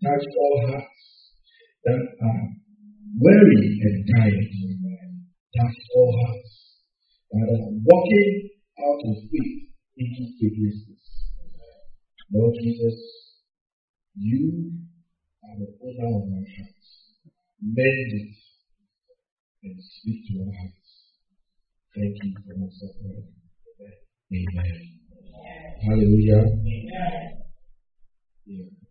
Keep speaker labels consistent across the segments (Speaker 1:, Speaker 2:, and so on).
Speaker 1: touch all hearts that are um, weary and tired. Touch all hearts that are walking out of faith into faithlessness. Lord Jesus, you are the owner of our hearts. Mend it and speak to our hearts. Thank you for my suffering. Amen. Hallelujah. Amen. Yeah.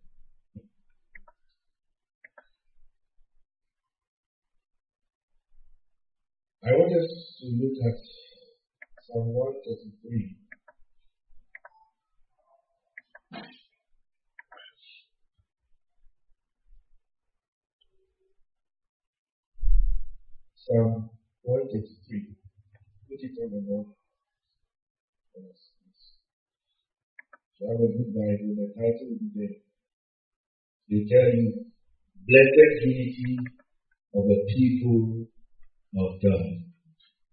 Speaker 1: I want us to look at Psalm 133. Psalm 133. Put it on the board. So I have a good Bible, the title will be there. They tell you, Blessed Unity of the People of God.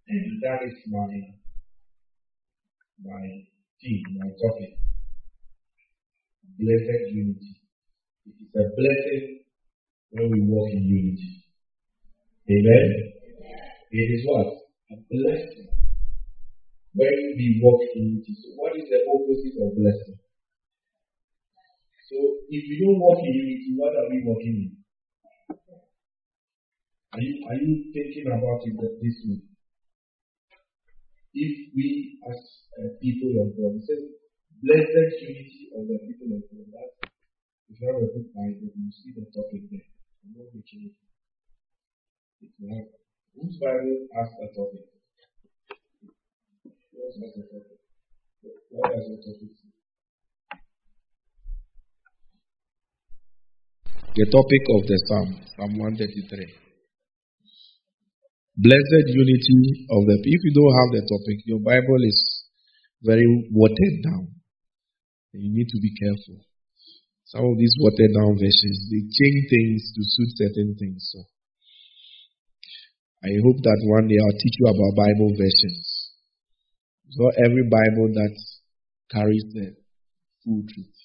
Speaker 1: And that is my my theme, my topic. Blessed unity. It is a blessing when we walk in unity. Amen. It is what? A blessing. When we walk in unity. So what is the opposite of blessing? So if we don't walk in unity, what are we walking in? Are you, are you thinking about it this way? If we as uh, people of God, it says, blessed unity of the people of God. That, if you have a book Bible, you see the topic there. I'm not making it. It will have Whose Bible has a topic? Yours has a topic. What does the topic say?
Speaker 2: The topic of the Psalm, Psalm 133. Blessed unity of the If you don't have the topic, your Bible is very watered down. You need to be careful. Some of these watered down versions, they change things to suit certain things. So I hope that one day I'll teach you about Bible versions. So every Bible that carries the full truth.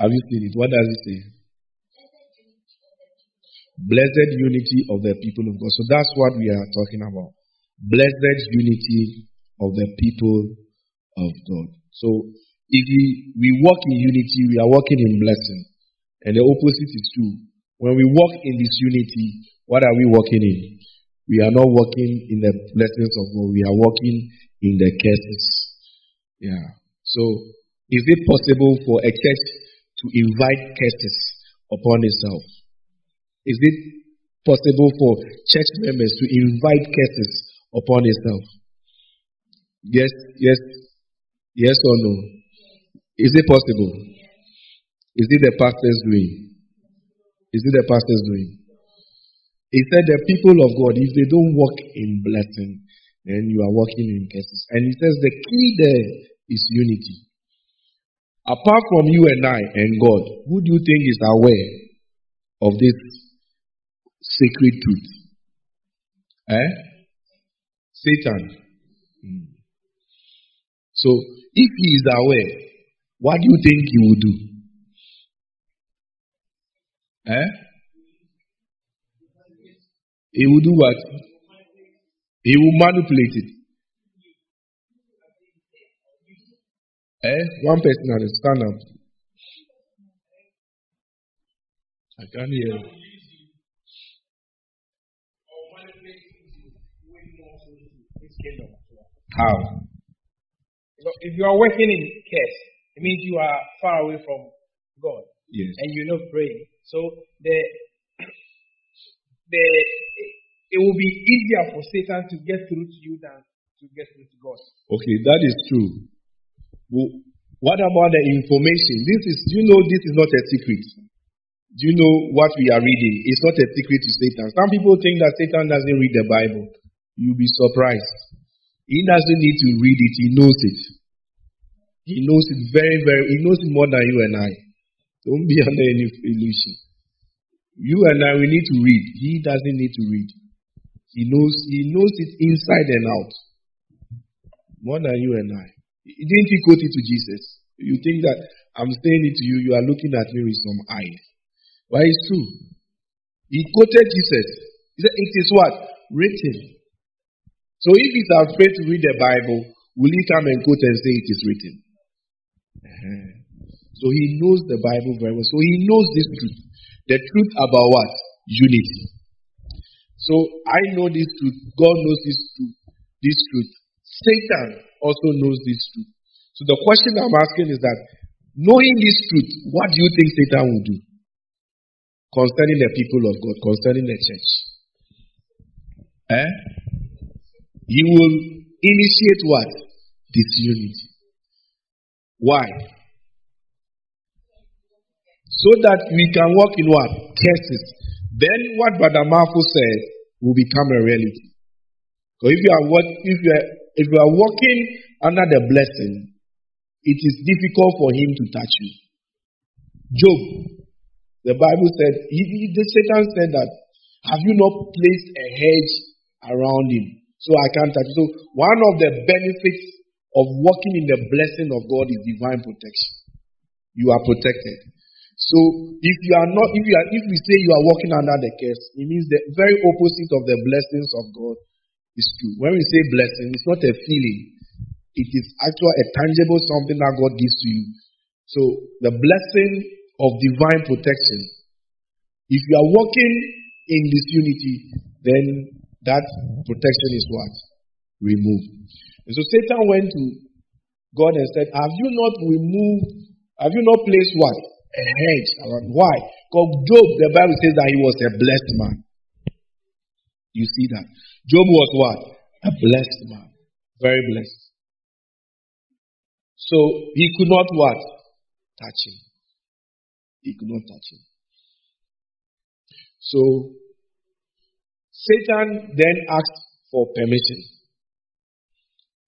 Speaker 2: Have you seen it? What does it say? Blessed unity of the people of God. So that's what we are talking about. Blessed unity of the people of God. So if we, we walk in unity, we are walking in blessing. And the opposite is true. When we walk in this unity, what are we walking in? We are not walking in the blessings of God. We are walking in the curses. Yeah. So, is it possible for a church to invite curses upon itself? Is it possible for church members to invite curses upon itself? Yes, yes, yes or no? Is it possible? Is it the pastor's doing? Is it the pastor's doing? He said, The people of God, if they don't walk in blessing, then you are walking in curses. And he says, The key there is unity. Apart from you and I and God, who do you think is aware of this sacred truth? Eh? Satan. Hmm. So, if he is aware, what do you think he will do? Eh? He will do what? He will manipulate it. Eh? One person has stand up. I can't hear. How?
Speaker 3: If you are working in curse, it means you are far away from God.
Speaker 2: Yes.
Speaker 3: And you're not praying. So the the, it will be easier for Satan to get through to you than to get through to God.
Speaker 2: Okay, that is true. Well, what about the information? This is, do you know, this is not a secret. Do you know what we are reading? It's not a secret to Satan. Some people think that Satan doesn't read the Bible. You'll be surprised. He doesn't need to read it, he knows it. He knows it very, very, he knows it more than you and I. Don't be under any illusion. You and I, we need to read. He doesn't need to read. He knows, he knows it inside and out. More than you and I. Didn't he quote it to Jesus? You think that I'm saying it to you, you are looking at me with some eyes. But it's true. He quoted Jesus. He said, It is what? Written. So if he's afraid to read the Bible, will he come and quote and say it is written? Uh-huh. So he knows the Bible very well. So he knows this truth. The truth about what? Unity. So I know this truth. God knows this truth. This truth. Satan also knows this truth. So the question I'm asking is that knowing this truth, what do you think Satan will do concerning the people of God, concerning the church? Eh? He will initiate what? Disunity. Why? So that we can walk in what? Curses. Then what Brother said will become a reality. So if you are what if you are if you are walking under the blessing, it is difficult for him to touch you. Job, the Bible said, he, he, the Satan said that, have you not placed a hedge around him? So I can't touch. So one of the benefits of walking in the blessing of God is divine protection. You are protected. So if you are not, if you are, if we say you are walking under the curse, it means the very opposite of the blessings of God is true. When we say blessing, it's not a feeling. It is actually a tangible something that God gives to you. So the blessing of divine protection. If you are walking in this unity, then that protection is what? Removed. And so Satan went to God and said, Have you not removed, have you not placed what? A hedge around. Why? Because Job, the Bible says that he was a blessed man. You see that? Job was what? A blessed man. Very blessed. So he could not what? Touch him. He could not touch him. So Satan then asked for permission.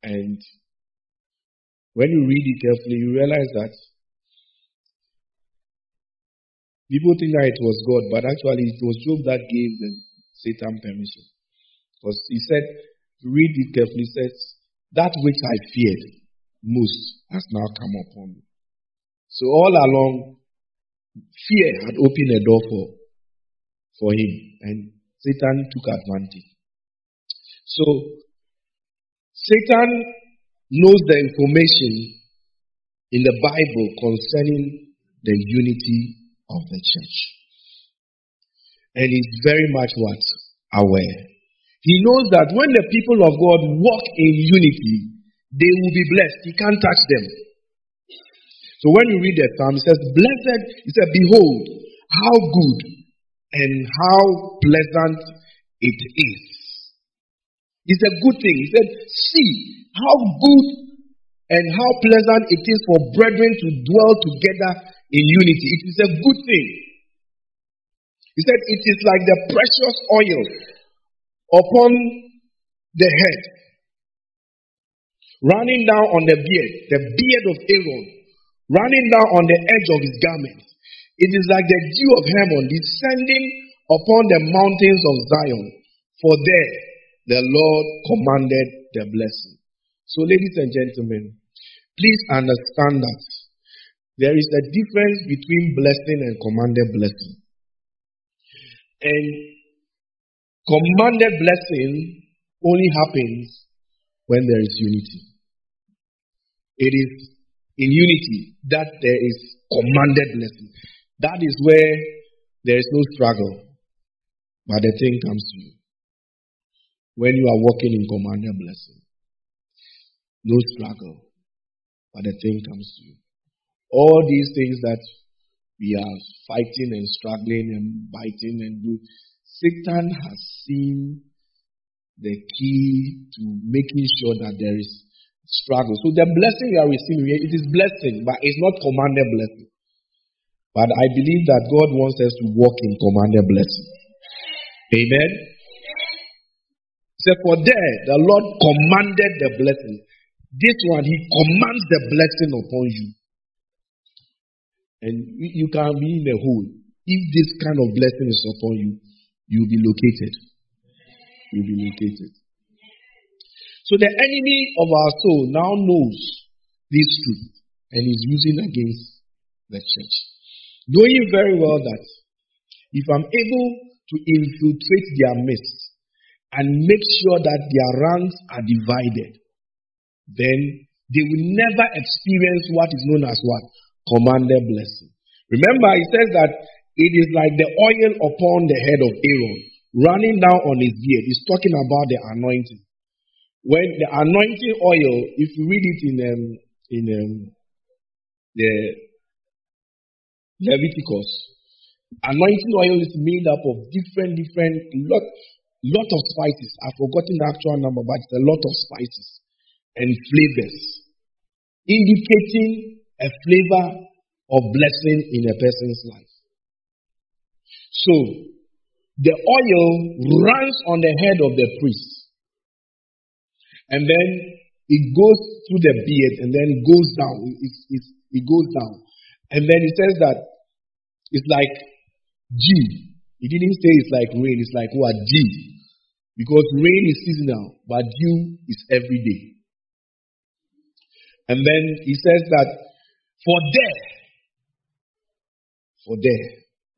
Speaker 2: And when you read it carefully, you realize that people think that it was God, but actually it was Job that gave them Satan permission. Because he said, read it carefully, says, that which I feared most has now come upon me. So all along, fear had opened a door for, for him, and Satan took advantage. So, Satan knows the information in the Bible concerning the unity of the church. And is very much what? Aware. He knows that when the people of God walk in unity, they will be blessed. He can't touch them. So when you read the psalm, it says, Blessed, he said, Behold, how good and how pleasant it is. It's a good thing. He said, See how good and how pleasant it is for brethren to dwell together in unity. It is a good thing. He said, It is like the precious oil upon the head, running down on the beard, the beard of Aaron, running down on the edge of his garments. It is like the dew of Hermon descending upon the mountains of Zion. For there the Lord commanded the blessing. So, ladies and gentlemen, please understand that there is a difference between blessing and commanded blessing. And commanded blessing only happens when there is unity. It is in unity that there is commanded blessing. That is where there is no struggle, but the thing comes to you. When you are walking in commanded blessing, no struggle, but the thing comes to you. All these things that we are fighting and struggling and biting and do, Satan has seen the key to making sure that there is struggle. So the blessing we are receiving, it is blessing, but it's not commanded blessing. But I believe that God wants us to walk in commanded blessing. Amen. So for there, the Lord commanded the blessing. This one, He commands the blessing upon you. And you can be in a hole. If this kind of blessing is upon you, you'll be located. You'll be located. So the enemy of our soul now knows this truth and is using against the church. Knowing very well that if I'm able to infiltrate their midst and make sure that their ranks are divided, then they will never experience what is known as what? Commander blessing. Remember, he says that it is like the oil upon the head of Aaron running down on his beard. He's talking about the anointing. When the anointing oil, if you read it in um, in um, the Leviticus, anointing oil is made up of different different lot lot of spices. I've forgotten the actual number, but it's a lot of spices and flavors, indicating a flavor of blessing in a person's life. So, the oil runs on the head of the priest. And then it goes through the beard and then goes down. It, it, it goes down. And then it says that it's like dew. He didn't say it's like rain, it's like what? Dew. Because rain is seasonal, but dew is every day. And then he says that for there, for there.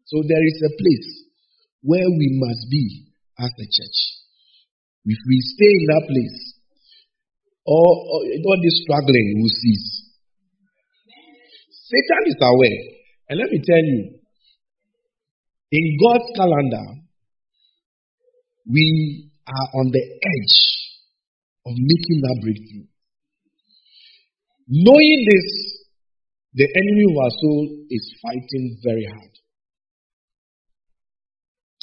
Speaker 2: So there is a place where we must be as a church. If we stay in that place, all, all, all this struggling will cease. Satan is aware. And let me tell you, in God's calendar, we are on the edge of making that breakthrough. Knowing this, the enemy of our soul is fighting very hard.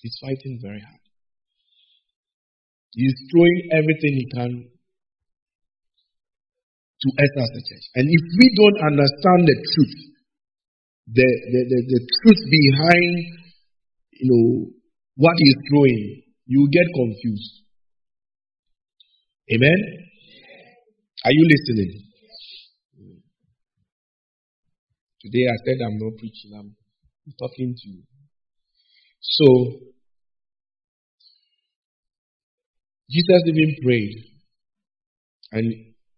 Speaker 2: He's fighting very hard. He's throwing everything he can to us as a church. And if we don't understand the truth, the, the, the, the truth behind you know what he's throwing, you get confused. Amen? Are you listening? Today I said I'm not preaching, I'm talking to you. So, Jesus even prayed. And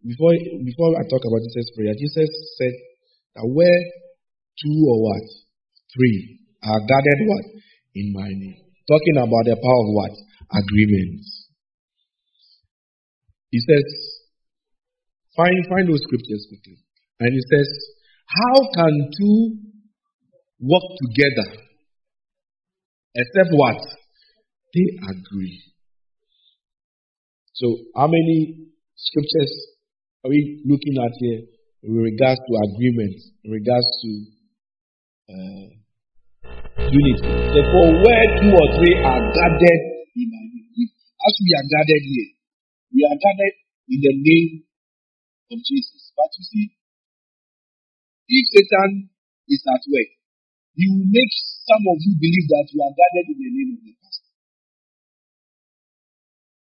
Speaker 2: before, before I talk about Jesus' prayer, Jesus said that where two or what? Three are gathered what? In my name. Talking about the power of what? Agreements. He says, find, find those scriptures quickly. And he says, how can two work together except what? They agree. So, how many scriptures are we looking at here in regards to agreement, in regards to uh, unity? Therefore, where two or three are gathered in my name, as we are gathered here, we are gathered in the name of Jesus. But you see, if Satan is at work, he will make some of you believe that you are gathered in the name of the pastor.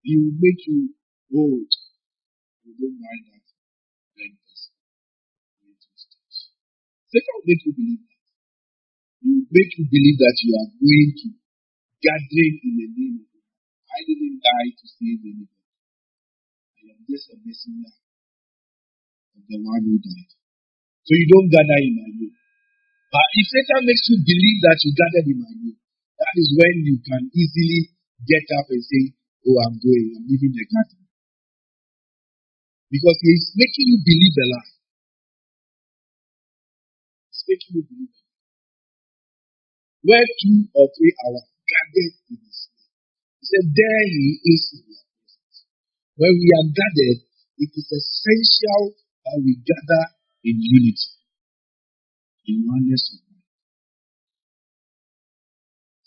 Speaker 2: He will make you, oh, you don't mind that. Then Satan will make you believe will make you believe that you are going to gathering in the name of God. I didn't die to save anybody. I am just a messenger of the one who died. So you don't gather in my name. But if Satan makes you believe that you gathered in my name, that is when you can easily get up and say, Oh, I'm going, I'm leaving the garden. Because he is making you believe a lie. He's making you believe a. Where two or three are gathered in his name. He said, There he is in presence. When we are gathered, it is essential that we gather in unity, in oneness of mind.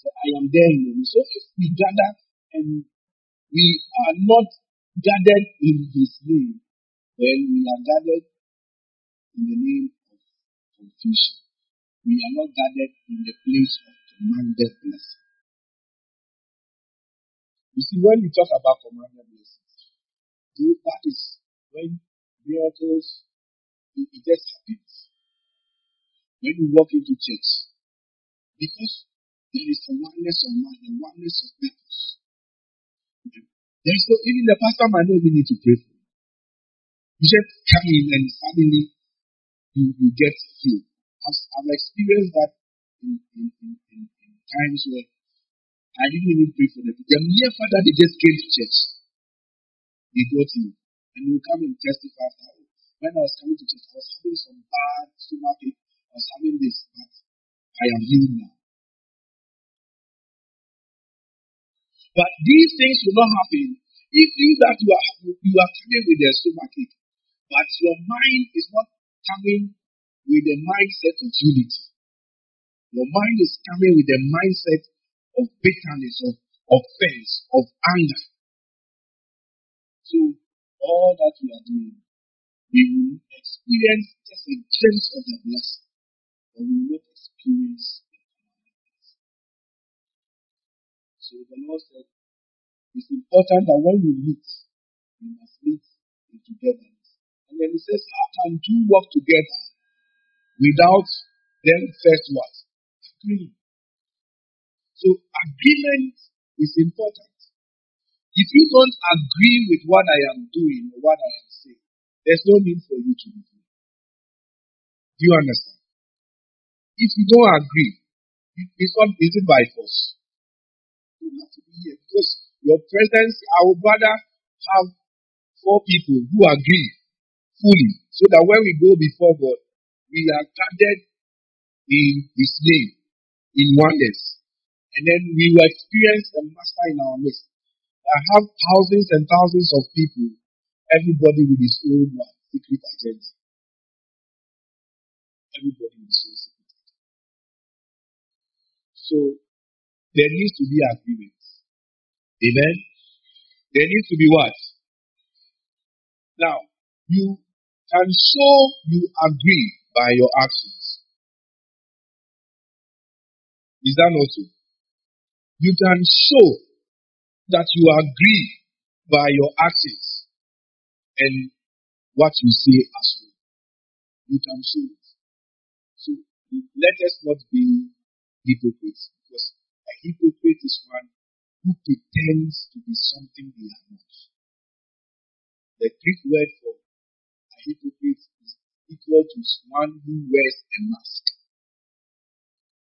Speaker 2: So I am there in the So if we gather and we are not gathered in his name, then we are gathered in the name of confusion. We are not gathered in the place of commanded blessing. You see, when we talk about commanded blessings, that is when miracles it, it just happens. When you walk into church, because there is a oneness of mind, a oneness of purpose. There's no, even the pastor might not even need to pray for you. You just come in and suddenly you, you get healed. I've, I've experienced that in, in, in, in, times where I didn't even pray for them. The mere fact that they just came to church, they got healed. And they come and testify after, "Oh, when I was coming to church, I was having some bad stomach I was having this, but I am healed now. But these things will not happen if you that you are you are coming with a stomach ache, but your mind is not coming with a mindset of unity. Your mind is coming with a mindset of bitterness, of offense, of anger. So all that we are doing, we will experience just a glimpse of the blessing, but we will not experience the permanent. So the Lord said, it's important that when we meet, we must meet in togetherness. And then he says, How can two work together without them first what? Agreeing. So agreement is important. If you don't agree with what I am doing or what I am saying, there's no need for you to be here. Do you understand? If you don't agree, it- it's not is it by force. You don't have to be here because your presence, I would rather have four people who agree fully so that when we go before God, we are gathered in His name in oneness. And then we will experience the Master in our midst. I have thousands and thousands of people, everybody with his own one, secret agenda. Everybody with his own secret agenda. So there needs to be agreement. Amen. There needs to be what? Now, you can show you agree by your actions. Is that not so? You can show that you agree by your actions and what you say as well. You can show it. So let us not be hypocrites because a hypocrite is one who pretends to be something they are not. The Greek word for a hypocrite equal to one who wears a mask.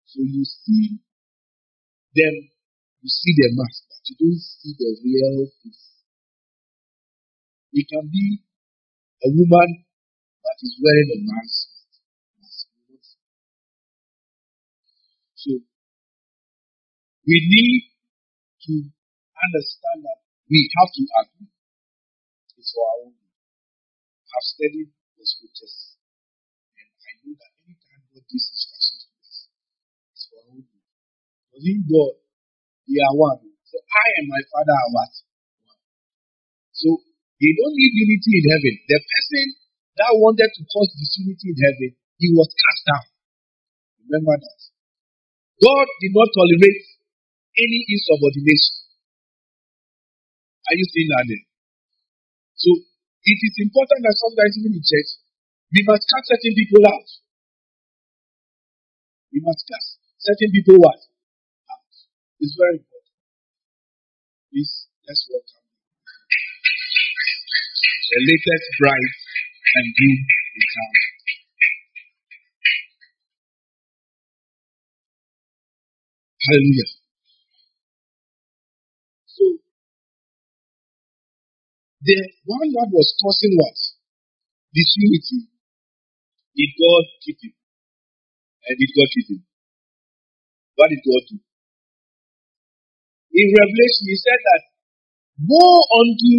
Speaker 2: So you see them, you see the mask, but you don't see the real face. It can be a woman that is wearing a mask. mask. So we need to understand that we have to agree. It's for our own. I've studied the scriptures and I know that anytime God gives instructions to us, it's for our own good. Because in God, we are one. So I and my Father are what? One. So they don't need unity in heaven. The person that wanted to cause disunity in heaven, he was cast down. Remember that. God did not tolerate any insubordination. Are you seeing that there? So it is important that sometimes even in church, we must cut certain people out. We must cast certain people what? Out. It's very important. Please, let's welcome the latest bride and groom in town. Hallelujah. So the one that was causing what? Disunity. Did God keep him? And did God keep him? What did God do? In Revelation, he said that woe unto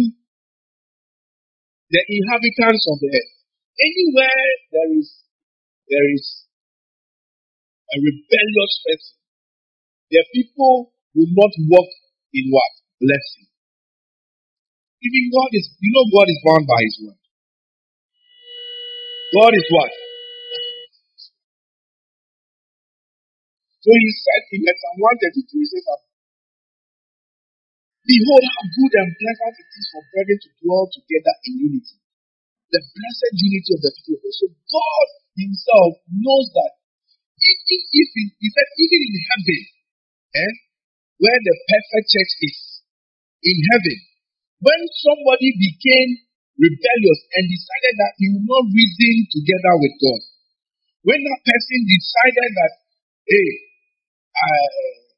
Speaker 2: the inhabitants of the earth. Anywhere there is there is a rebellious person, the people will not walk in what? Blessing. Even God is you know God is bound by his word. God is what? So he said in Psalm 132, he says Behold how good and pleasant it is for brethren to dwell together in unity. The blessed unity of the people. So God Himself knows that even if he, he said, even in heaven, eh, where the perfect church is, in heaven, when somebody became rebellious and decided that he will not reason together with God, When that person decided that, hey, Uh,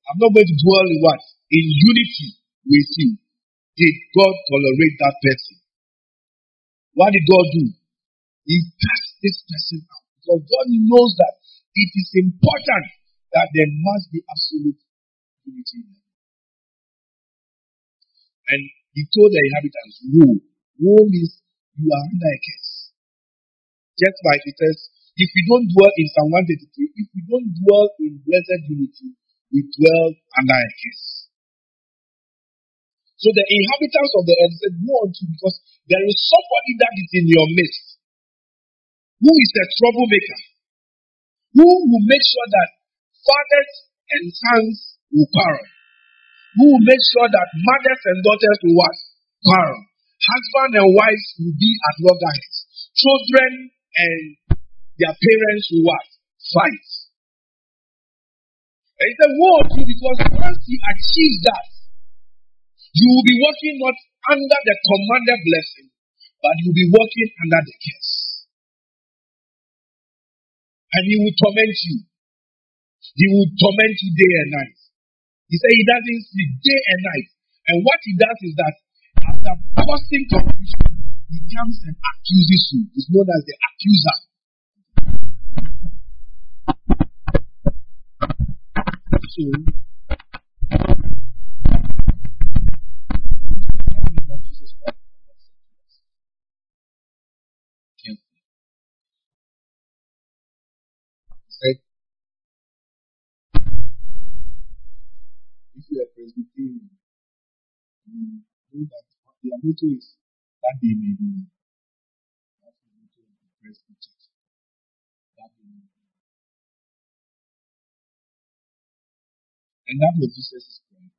Speaker 2: I'm not going to dwell in what? In unity with you. Did God tolerate that person? What did God do? He cast this person out. Because God knows that it is important that there must be absolute unity. And he told the inhabitants, woe. Woe means you are under a curse. Just like it says, if we don't dwell in Psalm 133, if we don't dwell in blessed unity, we dwell under a curse. So the inhabitants of the earth said, Woe unto because there is somebody that is in your midst who is a troublemaker, who will make sure that fathers and sons will quarrel, who will make sure that mothers and daughters will what? Quarrel. Husband and wife will be at loggerheads. Children and their parents will what? Fight. And he said, Woe to because once you achieve that, you will be working not under the commanded blessing, but you will be working under the curse. And he will torment you. He will torment you day and night. He said he doesn't sleep day and night. And what he does is that after causing confusion, he comes and accuses you. He's known as the accuser. If you are Presbyterian, you know that their motto is that they may be known. That's the motto of the Presbyterian Church. That they may be known. And that was Jesus' prayer.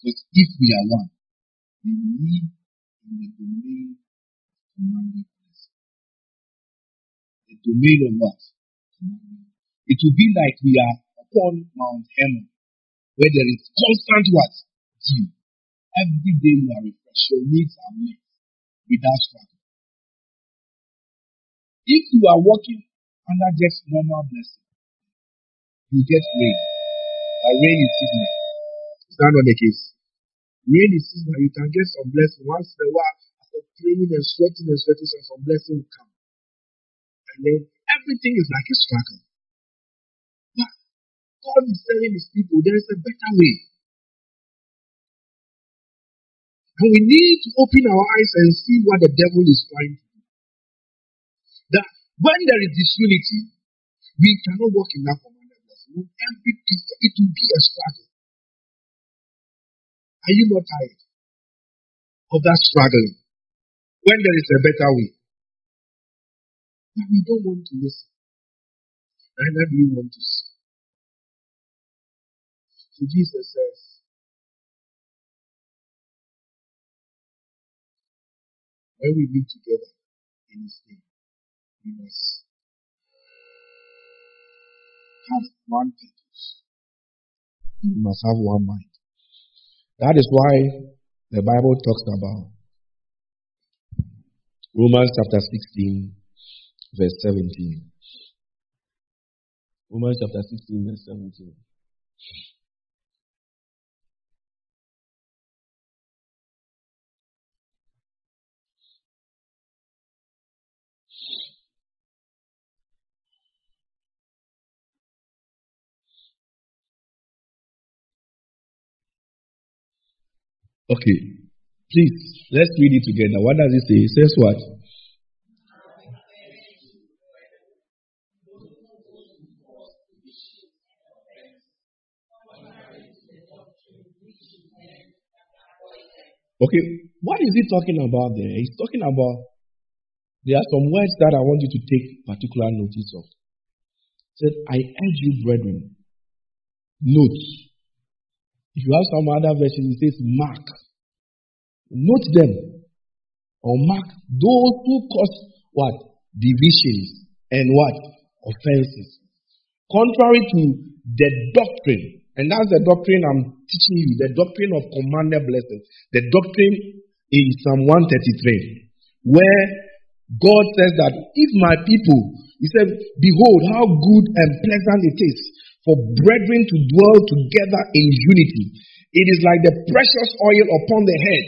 Speaker 2: Because if we are one, we live in the domain of commanded blessing. The domain of what? It will be like we are upon Mount Hermon, where there is constant what? Dew. Every day you are refreshed. Your needs are met without struggle. If you are walking under just normal blessing, you get rain. But rain is seasonal. Is that not the case? Rain is seasonal. You can get some blessing once in a while. After praying and sweating and sweating, so some blessing will come. And then everything is like a struggle. But God is telling his people there is a better way. And we need to open our eyes and see what the devil is trying to do. That when there is disunity, we cannot walk in that It will be a struggle. Are you not tired of that struggling? When there is a better way. But we don't want to listen. Neither do we want to see. So Jesus says, when we meet together in His name, we must have one purpose. We must have one mind. That is why the Bible talks about Romans chapter 16, verse 17. Romans chapter 16, verse 17. Okay. Please, let's read it together. What does it say? It says what? Okay, what is he talking about there? He's talking about there are some words that I want you to take particular notice of. He said, I urge you, brethren, note. If you have some other version, it says mark. Note them or mark those who cause what? Divisions and what? Offenses. Contrary to the doctrine, and that's the doctrine I'm teaching you, the doctrine of commanded blessings, the doctrine in Psalm 133, where God says that if my people He said, Behold, how good and pleasant it is for brethren to dwell together in unity. It is like the precious oil upon the head,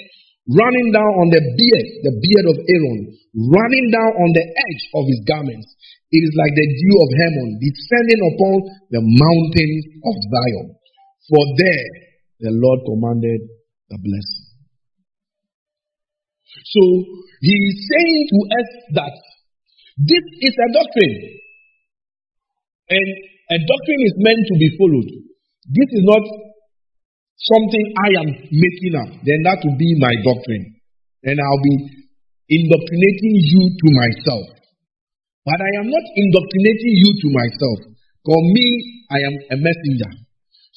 Speaker 2: running down on the beard, the beard of Aaron, running down on the edge of his garments. It is like the dew of Hermon, descending upon the mountains of Zion. For there the Lord commanded the blessing. So he is saying to us that this is a doctrine. And a doctrine is meant to be followed. This is not something I am making up. Then that will be my doctrine. And I'll be indoctrinating you to myself. But I am not indoctrinating you to myself. For me, I am a messenger.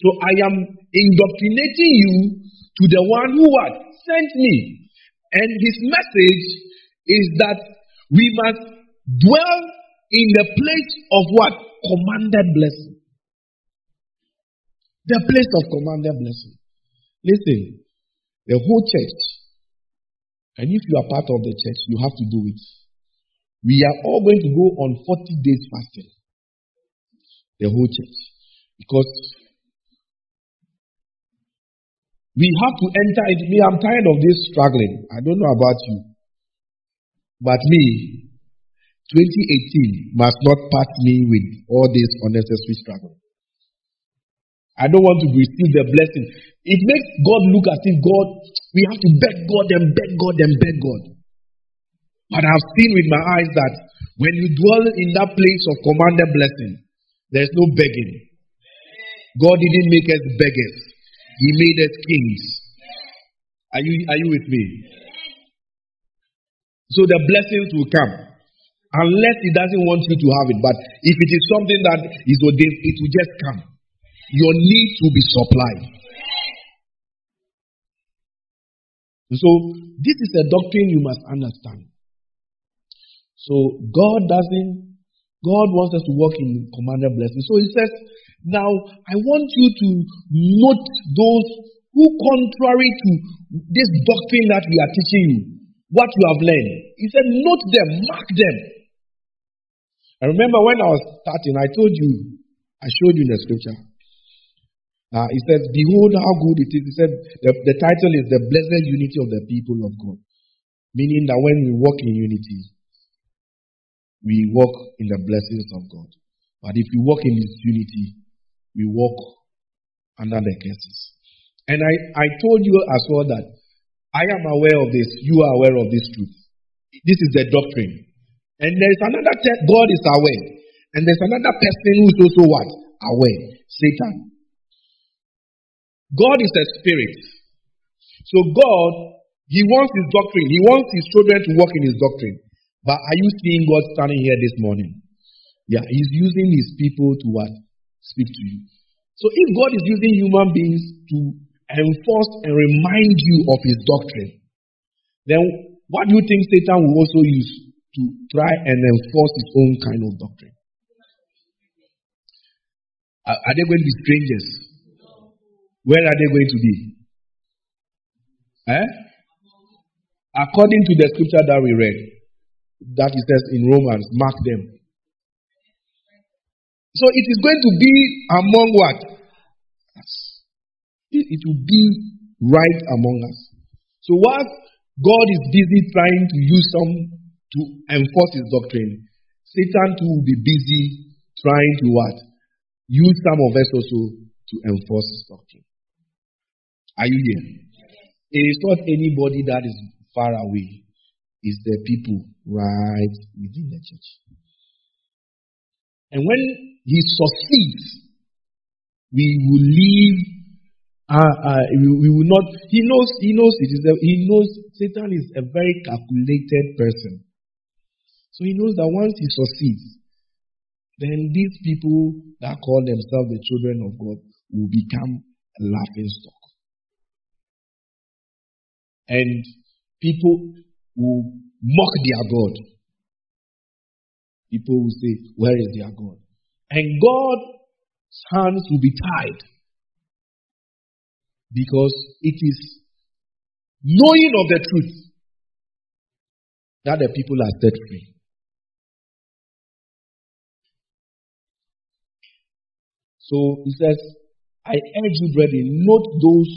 Speaker 2: So I am indoctrinating you to the one who what? Sent me. And his message is that we must dwell in the place of what? Commanded blessing. The place of commanded blessing. Listen, the whole church, and if you are part of the church, you have to do it. We are all going to go on 40 days fasting. The whole church. Because we have to enter it. Me, I'm tired of this struggling. I don't know about you. But me, 2018 must not pass me with all this unnecessary struggle. I don't want to receive the blessing. It makes God look as if God, we have to beg God and beg God and beg God. But I've seen with my eyes that when you dwell in that place of commanded blessing, there's no begging. God didn't make us beggars. He made us kings. Are you, are you with me? So the blessings will come. Unless he doesn't want you to have it. But if it is something that is ordained, it will just come. Your needs will be supplied. So this is a doctrine you must understand. So God doesn't, God wants us to walk in commanded blessing. So he says, now I want you to note those who contrary to this doctrine that we are teaching you, what you have learned. He said, note them, mark them. I remember when I was starting, I told you, I showed you in the scripture. Uh, he says, Behold how good it is. He said, the, the title is The Blessed Unity of the People of God. Meaning that when we walk in unity, we walk in the blessings of God. But if we walk in this unity, we walk under the curses. And I, I told you as well that I am aware of this. You are aware of this truth. This is the doctrine. And there is another, te- God is aware. And there's another person who is also what? Aware. Satan. God is a spirit. So God, He wants His doctrine. He wants His children to walk in His doctrine. But are you seeing God standing here this morning? Yeah, He's using His people to what? Speak to you. So if God is using human beings to enforce and remind you of His doctrine, then what do you think Satan will also use to try and enforce his own kind of doctrine? Are, they going to be strangers? Where are they going to be? Eh? According to the scripture that we read, that it says in Romans, mark them. So it is going to be among what? It, will be right among us. So while God is busy trying to use some to enforce his doctrine, Satan too will be busy trying to what? Use some of us also to enforce his doctrine. Are you here? It is not anybody that is far away. It's the people right within the church. And when he succeeds, we will leave. Uh, uh, we, we, will not. He knows. He knows it is. A, he knows Satan is a very calculated person. So he knows that once he succeeds, then these people that call themselves the children of God will become a laughing stock. And people will mock their God. People will say, Where is their God? And God's hands will be tied. Because it is knowing of the truth that the people are set free. So he says, I urge you, brethren, note those.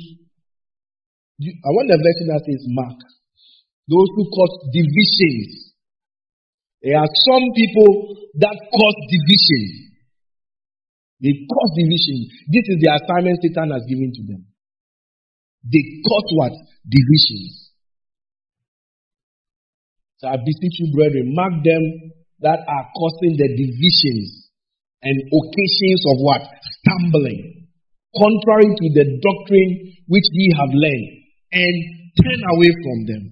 Speaker 2: I want the version that says mark. Those who cause divisions. There are some people that cause division. They cause division. This is the assignment Satan has given to them. They cause what? Divisions. So I beseech you, brethren, mark them that are causing the divisions and occasions of what? Stumbling. Contrary to the doctrine which ye have learned, and turn away from them.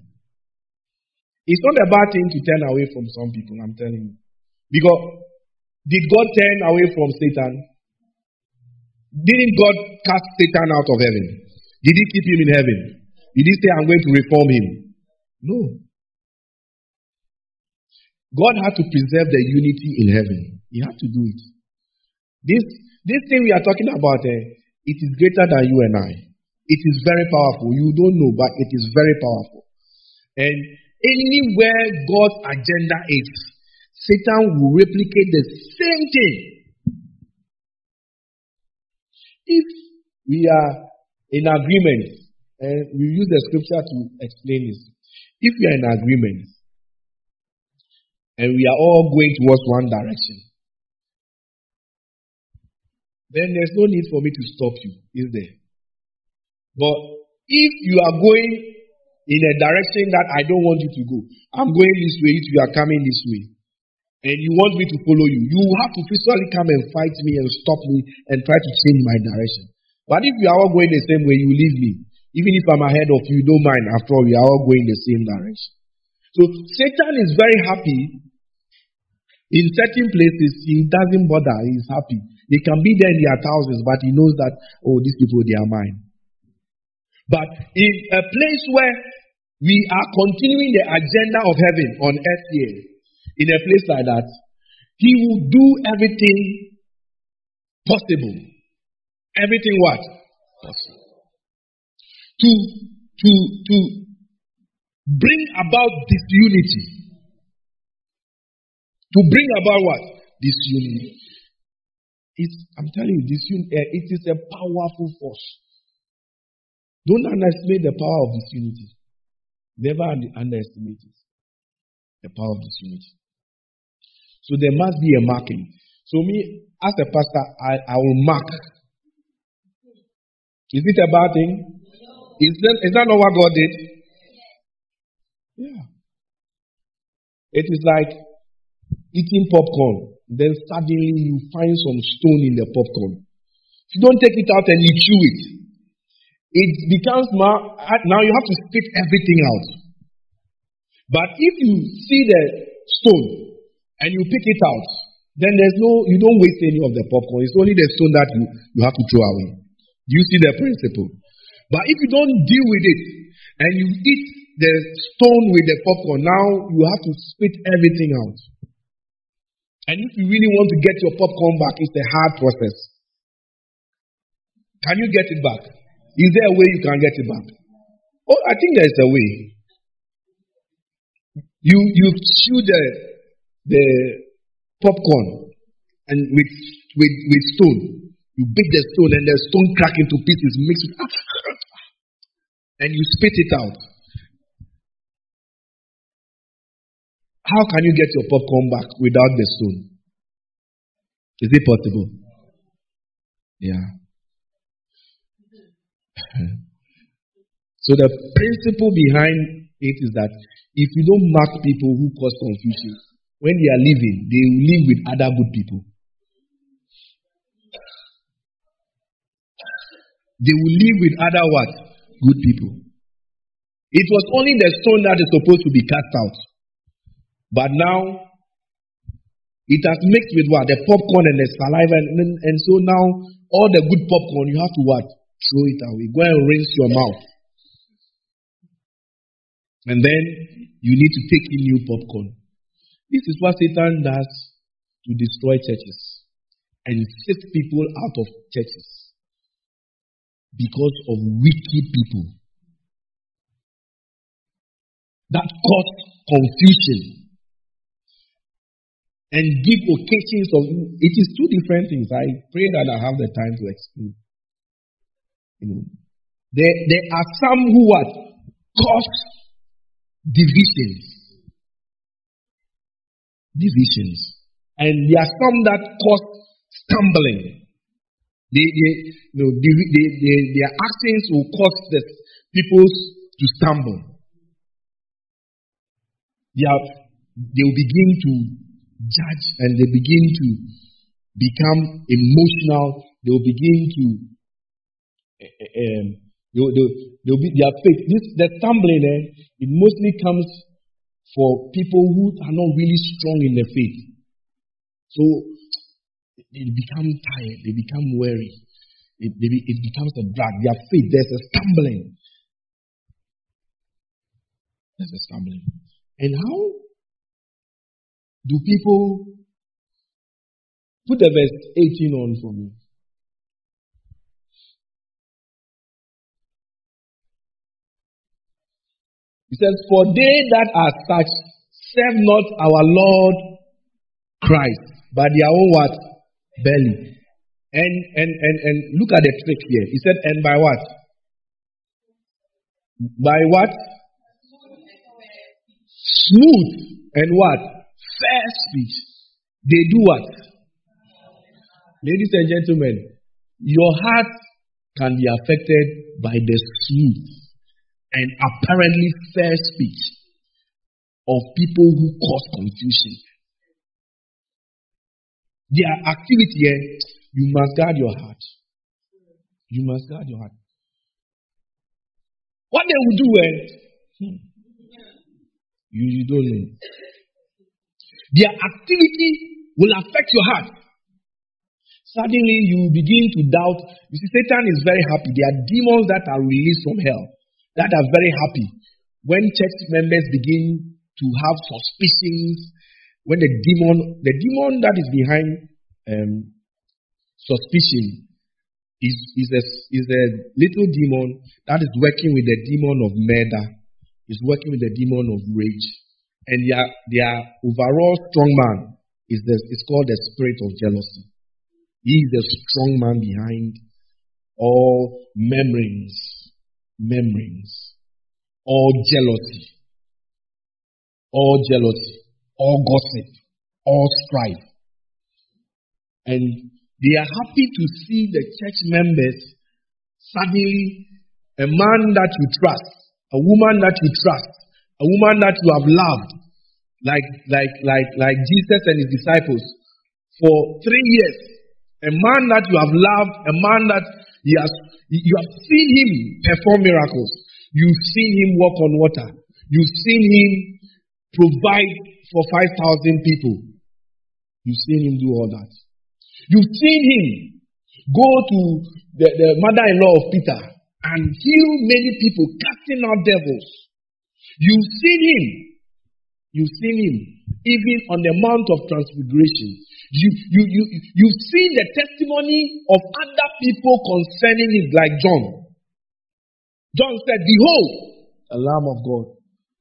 Speaker 2: It's not a bad thing to turn away from some people, I'm telling you. Because did God turn away from Satan? Didn't God cast Satan out of heaven? Did he keep him in heaven? Did he say, I'm going to reform him? No. God had to preserve the unity in heaven. He had to do it. This, this thing we are talking about, eh, it is greater than you and I. It is very powerful. You don't know, but it is very powerful. And anywhere God's agenda is, Satan will replicate the same thing. If we are in agreement, and we use the scripture to explain this. If we are in agreement, and we are all going towards one direction, then there's no need for me to stop you, is there? But if you are going in a direction that I don't want you to go, I'm going this way, you are coming this way, and you want me to follow you, you have to physically come and fight me and stop me and try to change my direction. But if we are all going the same way, you leave me. Even if I'm ahead of you, don't mind. After all, we are all going the same direction. So Satan is very happy. In certain places, he doesn't bother. He's happy. They can be there in their thousands, but he knows that, oh, these people, they are mine. But in a place where we are continuing the agenda of heaven on earth here, in a place like that, he will do everything possible. Everything what? Possible. To, to, to bring about disunity. To bring about what? Disunity. It's, I'm telling you, this uh, it is a powerful force. Don't underestimate the power of disunity. Never underestimate it. The power of disunity. So there must be a marking. So me, as a pastor, I, I will mark. Is it a bad thing? Is that, is that not what God did? Yeah. It is like eating popcorn. Then suddenly you find some stone in the popcorn. If you don't take it out and you chew it, it becomes now, ah, now you have to spit everything out. But if you see the stone and you pick it out, then there's no, you don't waste any of the popcorn. It's only the stone that you, you have to throw away. Do you see the principle? But if you don't deal with it and you eat the stone with the popcorn, now you have to spit everything out. And if you really want to get your popcorn back, it's a hard process. Can you get it back? Is there a way you can get it back? Oh, I think there's a way. You you chew the the popcorn and with with with stone. You beat the stone and the stone crack into pieces, mix it, and you spit it out. How can you get your popcorn back without the stone? Is it possible? Yeah. so the principle behind it is that if you don't mark people who cause confusion, when they are living, they will live with other good people. They will live with other what? Good people. It was only the stone that is supposed to be cast out. But now, it has mixed with what? The popcorn and the saliva. And, and so now, all the good popcorn, you have to what? Throw it away. Go and rinse your mouth. And then, you need to take in new popcorn. This is what Satan does to destroy churches and sift people out of churches because of wicked people that cause confusion and give occasions of it is two different things. I pray that I have the time to explain. You know, there, there are some who what cause divisions. Divisions. And there are some that cause stumbling. They, they, you know, they, they, they, their actions will cause the people to stumble. They, are, they will begin to judge and they begin to become emotional. They will begin to um, they'll, they'll, they'll be, their faith. This the stumbling eh, it mostly comes for people who are not really strong in their faith. So they become tired, they become weary. It, they, it becomes a drag. Their faith, there's a stumbling. There's a stumbling. And how do people put the verse 18 on for me? He says, For they that are such serve not our Lord Christ, but their own what? Belly. And and and and look at the trick here. He said, and by what? By what? Smooth and what? Fair speech. They do what? Ladies and gentlemen, your heart can be affected by the smooth and apparently fair speech of people who cause confusion. Their activity here, you must guard your heart. You must guard your heart. What they will do, eh? Hmm. You, you don't know. Their activity will affect your heart. Suddenly, you begin to doubt. You see, Satan is very happy. There are demons that are released from hell that are very happy when church members begin to have suspicions. When the demon, the demon that is behind um, suspicion is, is, a, is a little demon that is working with the demon of murder, is working with the demon of rage. And their, their overall strong man is, the, is called the spirit of jealousy. He is the strong man behind all memories, memories, all jealousy, all jealousy, all gossip, all strife. And they are happy to see the church members suddenly a man that you trust, a woman that you trust, a woman that you have loved, like like like like Jesus and his disciples for three years. A man that you have loved, a man that he has you have seen him perform miracles. You've seen him walk on water. You've seen him provide for five thousand people. You've seen him do all that. You've seen him go to the, the mother in law of Peter and heal many people, casting out devils. You've seen him. You've seen him even on the Mount of Transfiguration. You, you, you, you've seen the testimony of other people concerning him, like John. John said, Behold, the Lamb of God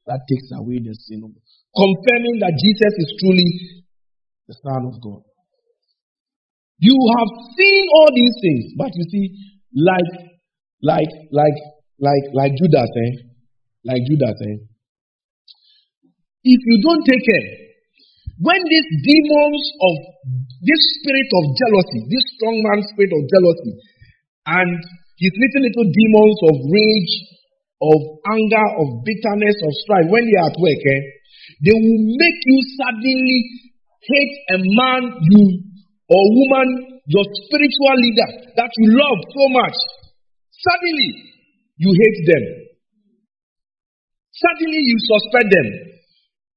Speaker 2: that takes away the sin of confirming that Jesus is truly the Son of God. You have seen all these things, but you see, like, like, like, like, like Judas, eh? Like Judas, eh? If you don't take care, when these demons of this spirit of jealousy, this strong man spirit of jealousy, and his little little demons of rage, of anger, of bitterness, of strife, when they are at work, eh, they will make you suddenly hate a man you or woman, your spiritual leader that you love so much, suddenly you hate them. Suddenly you suspect them.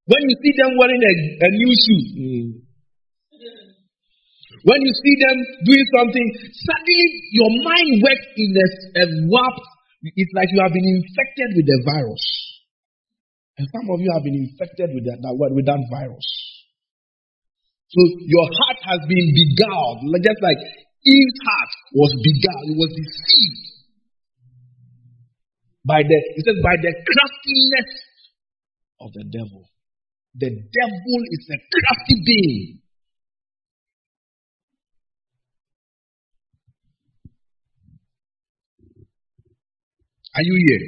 Speaker 2: When you see them wearing a, a new shoe, when you see them doing something, suddenly your mind works in a, a warp. It's like you have been infected with the virus. And some of you have been infected with that, that with that virus. So your heart has been beguiled, just like Eve's heart was beguiled, it was deceived by the, he says, by the craftiness of the devil. The devil is a crafty being. Are you here?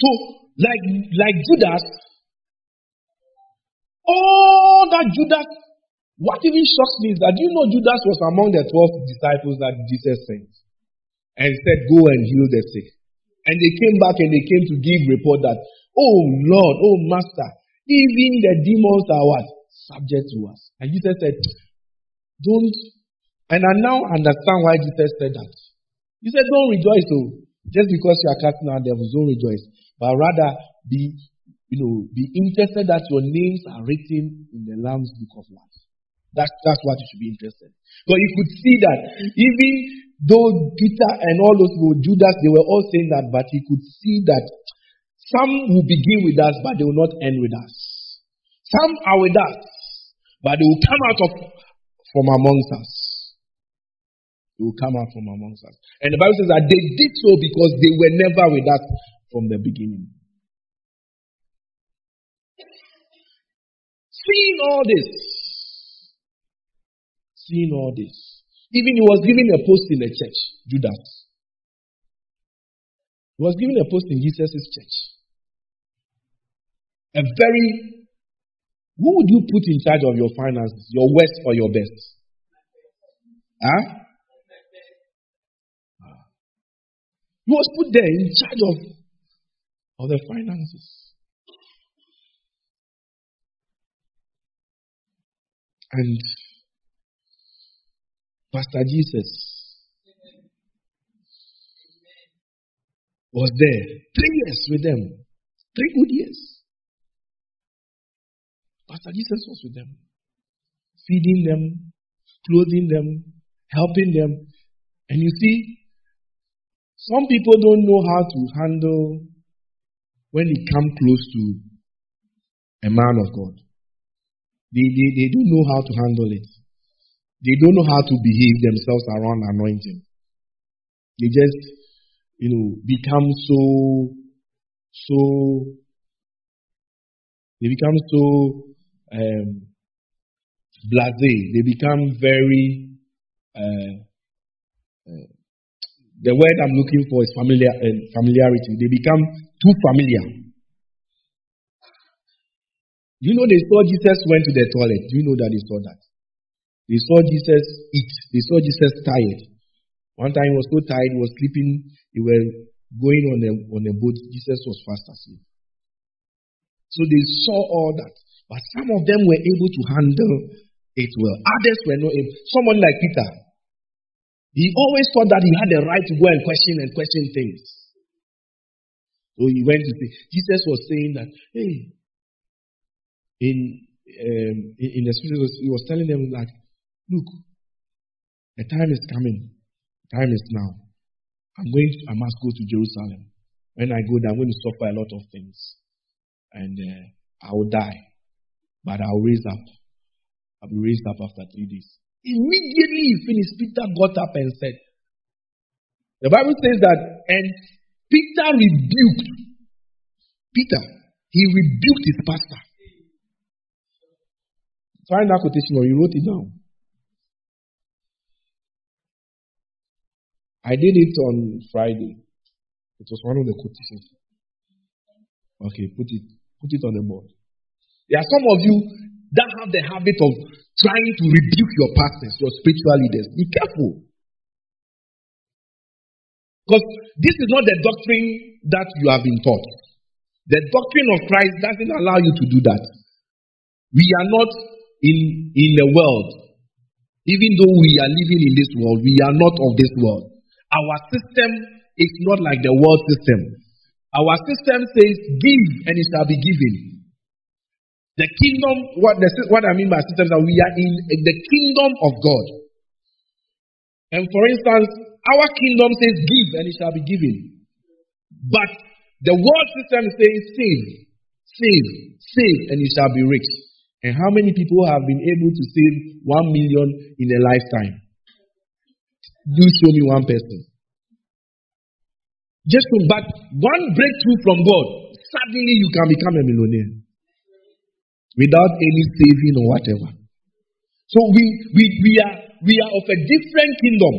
Speaker 2: So, like, like Judas, all that Judas, what even shocks me is that you know Judas was among the 12 disciples that Jesus sent and said, Go and heal the sick. And they came back and they came to give report that, Oh Lord, oh Master, even the demons are what? Subject to us. And Jesus said, Don't. And I now understand why Jesus said that. He said, Don't rejoice, oh, just because you are casting out devils, don't rejoice. But rather be, you know, be interested that your names are written in the Lamb's book of life. That's, that's what you should be interested. But you could see that even though Peter and all those people, Judas, they were all saying that, but he could see that some will begin with us, but they will not end with us. Some are with us, but they will come out of from amongst us. They will come out from amongst us. And the Bible says that they did so because they were never with us from the beginning. Seeing all this, seeing all this, even he was given a post in the church, Judas. He was given a post in Jesus' church. A very, who would you put in charge of your finances, your worst or your best? Huh? He was put there in charge of, of the finances. And Pastor Jesus was there three years with them, three good years. Pastor Jesus was with them, feeding them, clothing them, helping them. And you see, some people don't know how to handle when they come close to a man of God. They, they, they don't know how to handle it. They don't know how to behave themselves around anointing. They just, you know, become so, so, they become so um, blase. They become very uh, uh, the word I'm looking for is familiar, uh, familiarity. They become too familiar. You know, they saw Jesus went to the toilet. Do you know that they saw that? They saw Jesus eat. They saw Jesus tired. One time he was so tired, he was sleeping. They were going on a, on a boat. Jesus was fast asleep. So they saw all that. But some of them were able to handle it well. Others were not able. Someone like Peter, he always thought that he had the right to go and question and question things. So he went to say, Jesus was saying that, hey, in, um, in the scriptures, he was telling them that, look, the time is coming. The time is now. I'm going to, I must go to Jerusalem. When I go there, I'm going to suffer a lot of things. And uh, I will die. But I'll raise up. I'll be raised up after three days. Immediately he finished, Peter got up and said, The Bible says that, and Peter rebuked. Peter, he rebuked his pastor. Find that quotation or you wrote it down. I did it on Friday. It was one of the quotations. Okay, put it put it on the board. There are some of you that have the habit of trying to rebuke your pastors, your spiritual leaders. Be careful. Because this is not the doctrine that you have been taught. The doctrine of Christ doesn't allow you to do that. We are not in, in the world. Even though we are living in this world, we are not of this world. Our system is not like the world system. Our system says, Give and it shall be given. The kingdom, what, the, what I mean by systems, that we are in the kingdom of God. And for instance, our kingdom says give and it shall be given. But the world system says save, save, save and you shall be rich. And how many people have been able to save one million in a lifetime? Do show me one person. Just but one breakthrough from God, suddenly you can become a millionaire without any saving or whatever. So we, we, we, are, we are of a different kingdom.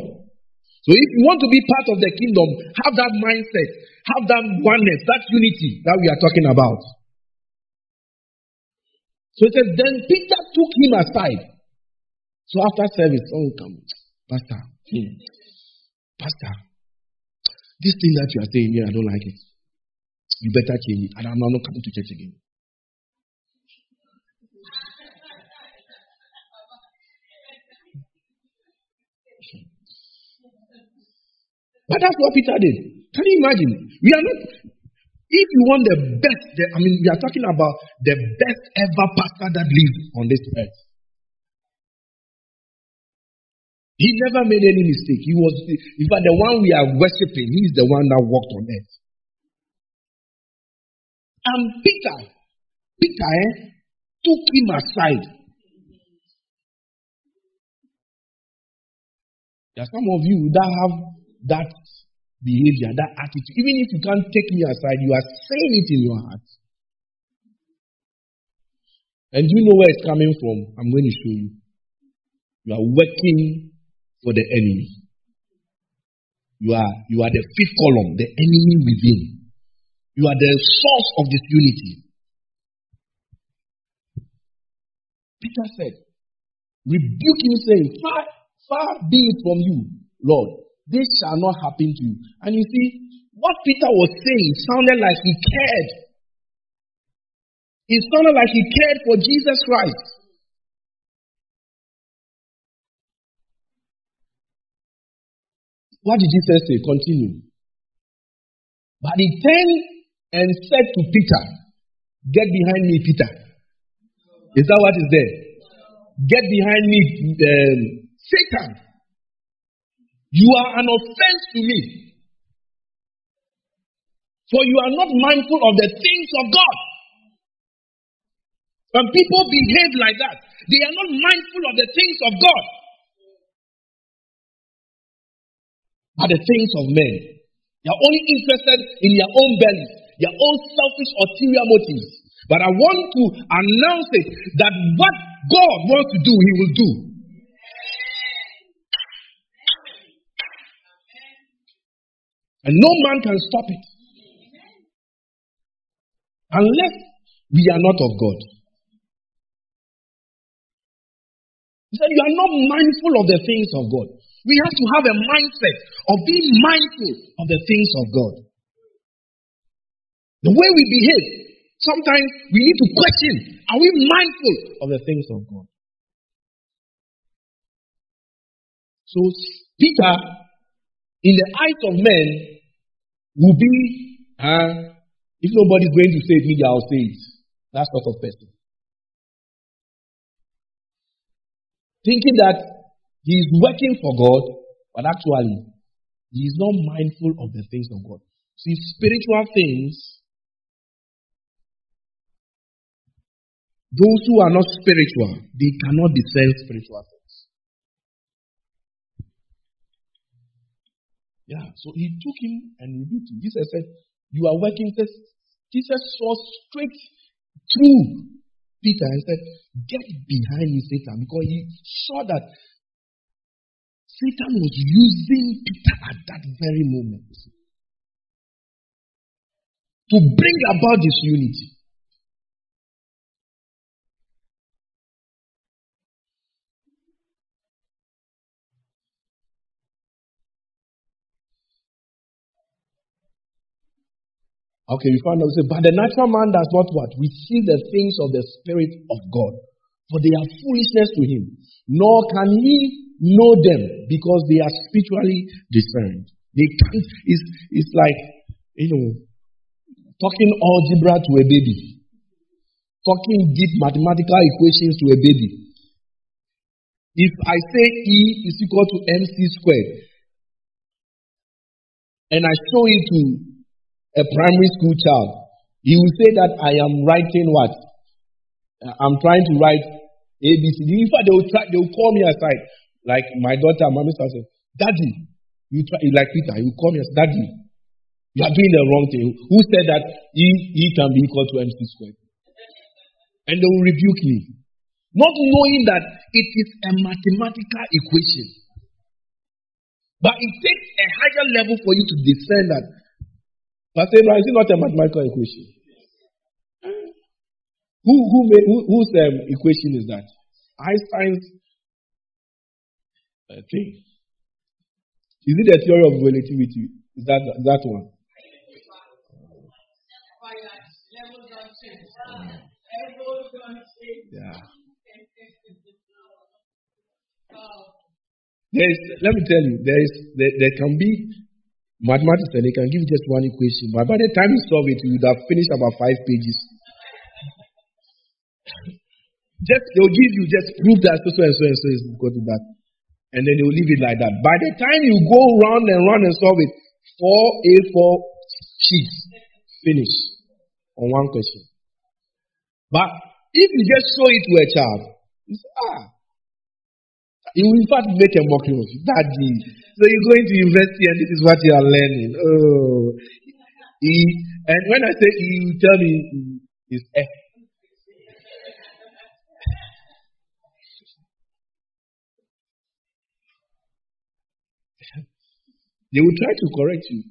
Speaker 2: So if you want to be part of the kingdom, have that mindset, have that oneness, that unity that we are talking about. So it says, then Peter took him aside. So after service, oh come, Pastor, hmm, Pastor, this thing that you are saying here, I don't like it. You better change it. And I'm not coming to church again. But that's what Peter did. Can you imagine? We are not, if you want the best, the, I mean, we are talking about the best ever pastor that lived on this earth. He never made any mistake. He was, in fact, the one we are worshiping, he is the one that walked on earth. And Peter, Peter eh, took him aside. There are some of you that have that behavior, that attitude. Even if you can't take me aside, you are saying it in your heart. And you know where it's coming from? I'm going to show you. You are working for the enemy. You are, you are the fifth column, the enemy within. You are the source of disunity. Peter said, rebuke him saying, far, far be it from you, Lord. This shall not happen to you. And you see, what Peter was saying sounded like he cared. It sounded like he cared for Jesus Christ. What did Jesus say? Continue. But he turned and said to Peter, Get behind me, Peter. Is that what is there? Get behind me, um, Satan. You are an offense to me. For you are not mindful of the things of God. When people behave like that, they are not mindful of the things of God, but the things of men. They are only interested in their own bellies, their own selfish ulterior motives. But I want to announce it that what God wants to do, He will do. And no man can stop it. Unless we are not of God. He said, You are not mindful of the things of God. We have to have a mindset of being mindful of the things of God. The way we behave, sometimes we need to question are we mindful of the things of God? So, Peter, in the eyes of men, will be, uh, if nobody's going to save me, I'll say it. That sort of person. Thinking that he is working for God, but actually, he is not mindful of the things of God. See, spiritual things, those who are not spiritual, they cannot discern spiritual things. Yeah, so he took him and rebuked him. Jesus said, You are working. Jesus saw straight through Peter and said, Get behind me, Satan, because he saw that Satan was using Peter at that very moment to bring about this unity. Okay, we find out, say, but the natural man does not what? Receive the things of the Spirit of God, for they are foolishness to him, nor can he know them because they are spiritually discerned. They can't, it's, it's like, you know, talking algebra to a baby, talking deep mathematical equations to a baby. If I say E is equal to MC squared, and I show it to a primary school child, he will say that I am writing what? I'm trying to write ABC. In fact, they will try, they will call me aside. Like my daughter, my mister said, Daddy, you try like Peter, you call me as Daddy. You are doing the wrong thing. Who said that E, e can be equal to MC squared? And they will rebuke me. Not knowing that it is a mathematical equation. But it takes a higher level for you to discern that. Pastor Abraham, is it not a mathematical equation? Who, who made, who, whose um, equation is that? Einstein's uh. Is it the theory of relativity? Is that that one? Yeah. There is, let me tell you, there is, there, there can be mathematics and they can give just one equation, but by the time you solve it, you would have finished about five pages. just they'll give you just prove that so, so and so and so is equal to that, and then they'll leave it like that. By the time you go round and round and solve it, four A4 sheets finish on one question. But if you just show it to a child, you say, ah, he will in fact make a mockery of you. Daddy. So you're going to university and this is what you are learning. Oh. He, and when I say he, you tell me it's F. They will try to correct you.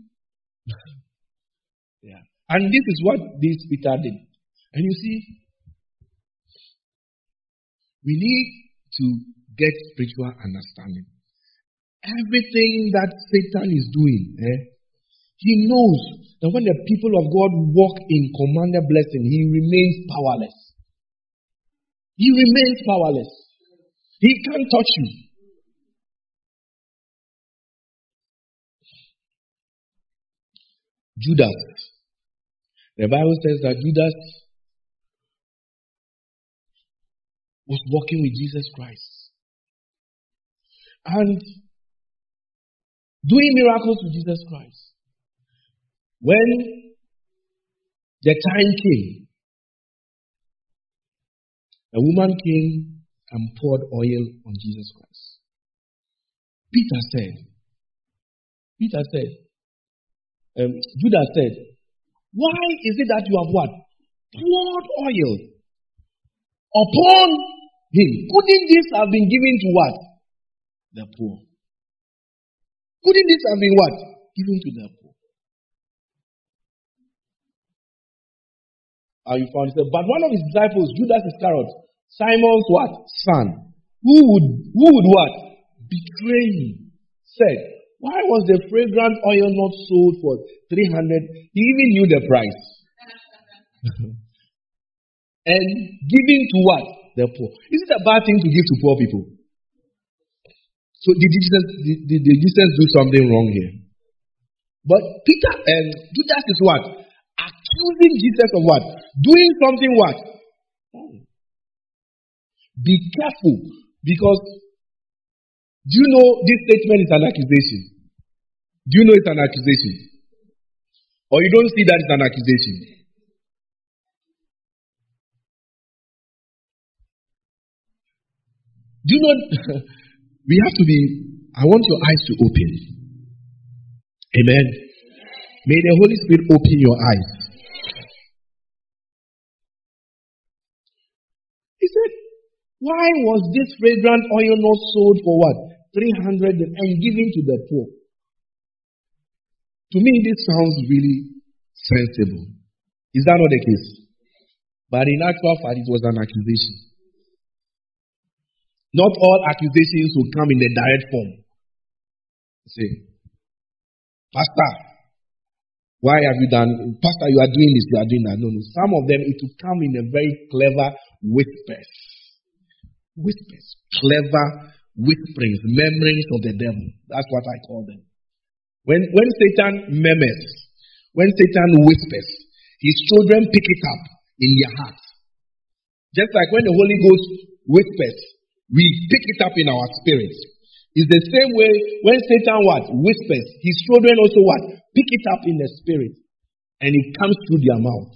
Speaker 2: yeah. And this is what this Peter did. And you see, we need to get spiritual understanding. Everything that Satan is doing, eh, he knows that when the people of God walk in commanded blessing, he remains powerless. He remains powerless. He can't touch you. Judas. The Bible says that Judas was walking with Jesus Christ and doing miracles with Jesus Christ. When the time came, a woman came and poured oil on Jesus Christ. Peter said, Peter said, um, Judas said, Why is it that you have what? Poured oil upon him. Couldn't this have been given to what? the poor. Couldn't this have been what? Given to the poor. And you found it. But one of his disciples, Judas Iscariot, Simon's what? Son. Who would who would what? Betray him. Said, Why was the fragrant oil not sold for three hundred? He even knew the price. and giving to what? The poor. Is it a bad thing to give to poor people? So did Jesus, did, did Jesus do something wrong here? But Peter and um, Judas is what? Accusing Jesus of what? Doing something what? Be careful because do you know this statement is an accusation? Do you know it's an accusation? Or you don't see that it's an accusation? Do you know we have to be, I want your eyes to open. Amen. May the Holy Spirit open your eyes. He said, Why was this fragrant oil not sold for what? 300 and giving to the poor? To me, this sounds really sensible. Is that not the case? But in actual fact, it was an accusation. Not all accusations will come in a direct form. Say, Pastor, why have you done? Pastor, you are doing this, you are doing that. No, no. Some of them, it will come in a very clever whispers. Whispers. Clever whisperings, memories of the devil. That's what I call them. When, when Satan murmurs, when Satan whispers, his children pick it up in their hearts. Just like when the Holy Ghost whispers, we pick it up in our spirit. It's the same way when Satan what? Whispers. His children also what? Pick it up in the spirit. And it comes through their mouth.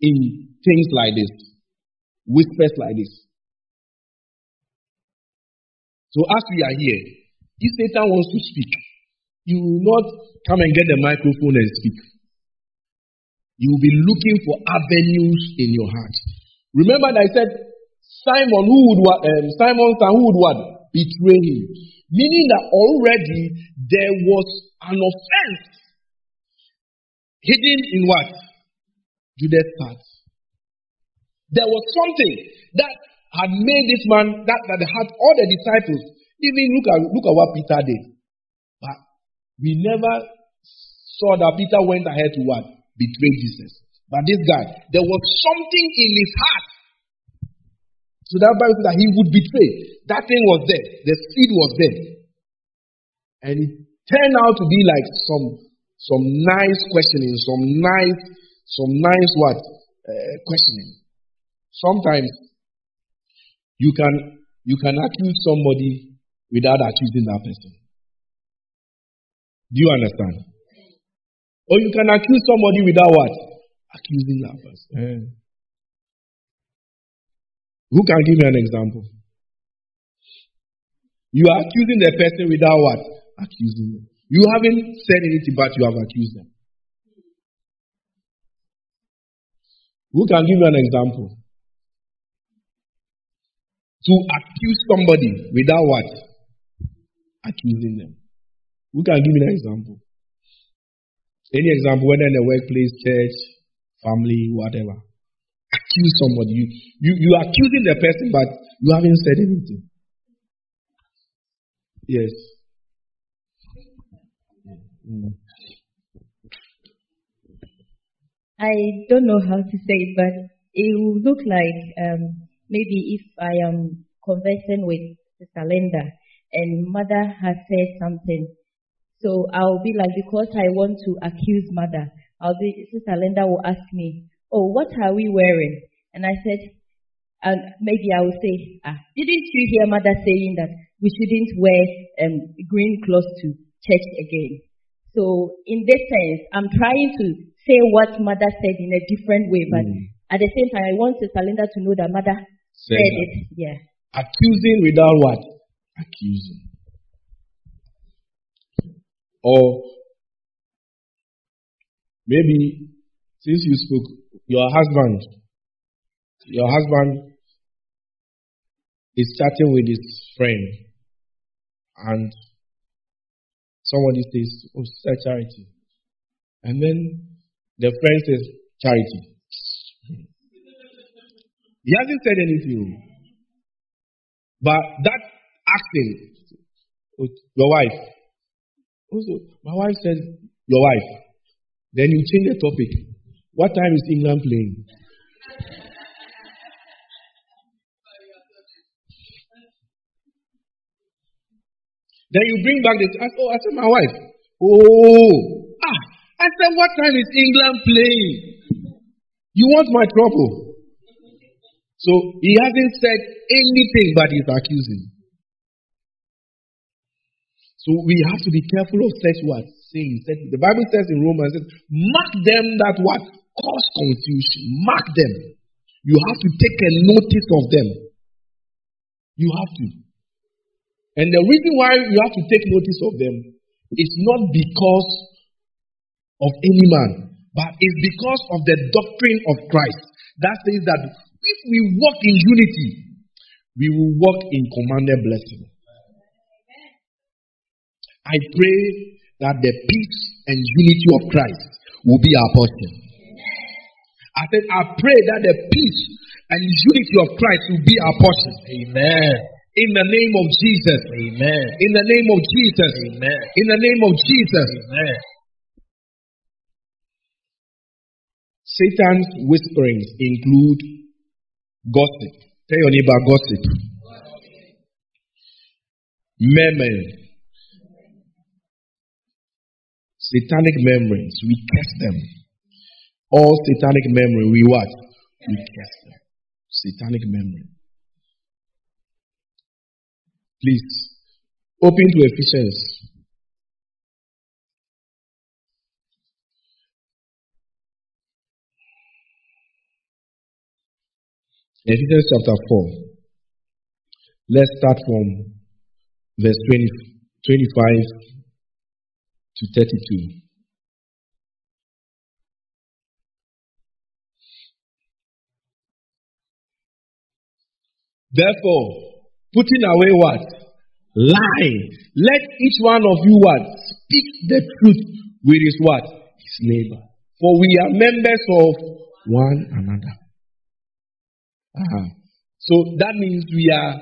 Speaker 2: In things like this. Whispers like this. So as we are here, if Satan wants to speak, you will not come and get the microphone and speak. You will be looking for avenues in your heart. Remember that I said Simon who would? Um, Simon son who would what? betray him. Meaning that already there was an offense hidden in what? Judas' heart. There was something that had made this man, that, that had all the disciples, even look at, look at what Peter did. But we never saw that Peter went ahead to what? Betray Jesus. But this guy, there was something in his heart. So that Bible that he would betray. That thing was there. The seed was there. And it turned out to be like some some nice questioning, some nice, some nice what? Uh, questioning. Sometimes you can you can accuse somebody without accusing that person. Do you understand? Or you can accuse somebody without what? Accusing that person. Yeah. Who can give me an example? You are accusing the person without what? Accusing them. You haven't said anything, but you have accused them. Who can give me an example? To accuse somebody without what? Accusing them. Who can give me an example? Any example, whether in the workplace, church, family, whatever. Accuse somebody. You, you, you are accusing the person, but you haven't said anything. Yes.
Speaker 4: I don't know how to say it, but it will look like um, maybe if I am conversing with Sister Linda and mother has said something, so I'll be like, because I want to accuse mother, I'll be, Sister Linda will ask me, oh, what are we wearing? And I said, and maybe I will say, ah, didn't you hear mother saying that we shouldn't wear um, green clothes to church again? So in this sense, I'm trying to say what mother said in a different way, but
Speaker 2: Mm.
Speaker 4: at the same time, I want Sister Linda to know that mother
Speaker 2: Said
Speaker 4: it. Yeah.
Speaker 2: Accusing without what? Accusing. Or maybe since you spoke, your husband, your husband is chatting with his friend and somebody says, Oh, Sister Charity. And then the friend says, Charity. He hasn't said anything. But that acting, your wife. Also, my wife says, your wife. Then you change the topic. What time is England playing? Then you bring back the, I- oh, I said, my wife. Oh, ah, I said, what time is England playing? You want my trouble? So he hasn't said anything, but he's accusing. So we have to be careful of such what saying. The Bible says in Romans, says, mark them that what cause confusion. Mark them. You have to take a notice of them. You have to. And the reason why you have to take notice of them is not because of any man, but it's because of the doctrine of Christ. That says that if we walk in unity, we will walk in commanded blessing. I pray that the peace and unity of Christ will be our portion. I said, I pray that the peace and unity of Christ will be our portion.
Speaker 3: Amen.
Speaker 2: In the name of Jesus.
Speaker 3: Amen.
Speaker 2: In the name of Jesus.
Speaker 3: Amen.
Speaker 2: In the name of Jesus.
Speaker 3: Amen.
Speaker 2: Satan's whisperings include gossip. Tell your neighbor gossip. Murmuring. Satanic memories. We curse them. All satanic memory, we what? We curse them. Satanic memory. Please, open to Ephesians. Ephesians chapter 4. Let's start from verse 20, 25 to 32. Therefore, putting away what? Lying. Let each one of you what? Speak the truth with his what? His neighbor. For we are members of one another. Uh-huh. So that means we are,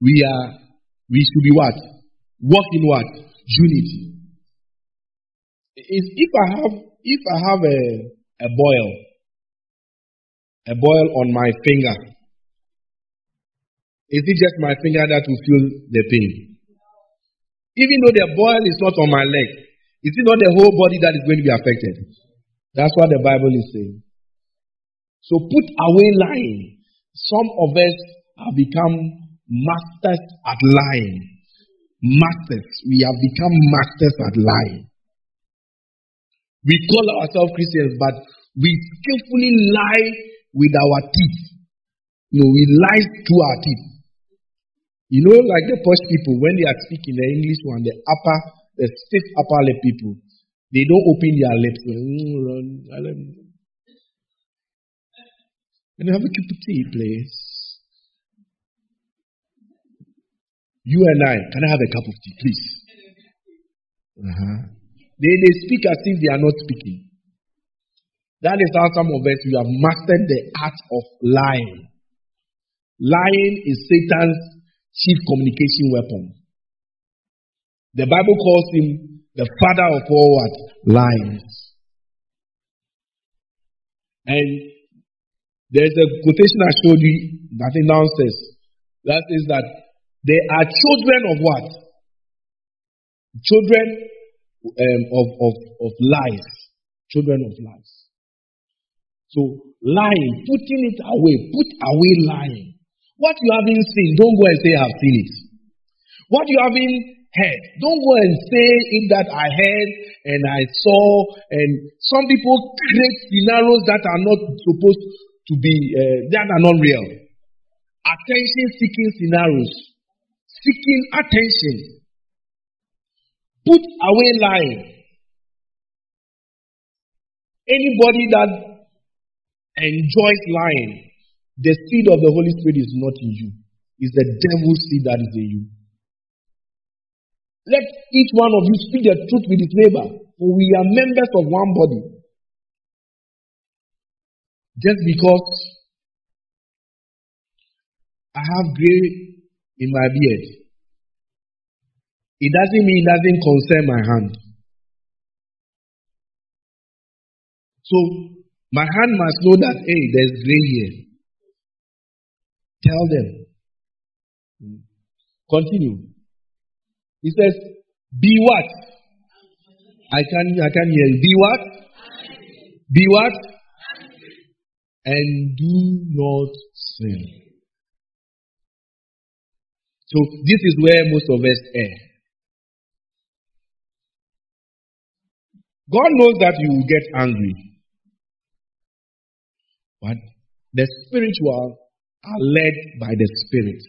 Speaker 2: we are, we should be what? Walk in what? Unity. If, if I have, if I have a, a boil, a boil on my finger, is it just my finger that will feel the pain? Even though the boil is not on my leg, is it not the whole body that is going to be affected? That's what the Bible is saying. So put away lying. Some of us have become masters at lying. Masters. We have become masters at lying. We call ourselves Christians, but we skillfully lie with our teeth. You know, we lie through our teeth. You know, like the posh people, when they are speaking the English one, the upper, the stiff upper lip people, they don't open their lips. Mm, Can I have a cup of tea, please? You and I, can I have a cup of tea, please? Uh-huh. They, they speak as if they are not speaking. That is how some of us, we have mastered the art of lying. Lying is Satan's chief communication weapon. The Bible calls him the father of all what? Lies. And there's a quotation I showed you, I think downstairs. That is that they are children of what? Children um, of, of, of lies. Children of lies. So lying, putting it away, put away lying. What you haven't seen, don't go and say, I've seen it. What you haven't heard, don't go and say it that I heard and I saw. And some people create scenarios that are not supposed to be, uh, that are not real. Attention seeking scenarios. Seeking attention. Put away lying. Anybody that enjoys lying the seed of the Holy Spirit is not in you. It's the devil's seed that is in you. Let each one of you speak the truth with his neighbor, for we are members of one body. Just because I have gray in my beard, it doesn't mean it doesn't concern my hand. So my hand must know that, hey, there's gray here. Tell them. Continue. He says, Be what? I can I can hear you. Be what? Be what? And do not sin. So this is where most of us err. God knows that you will get angry. But the spiritual are led by the Spirit.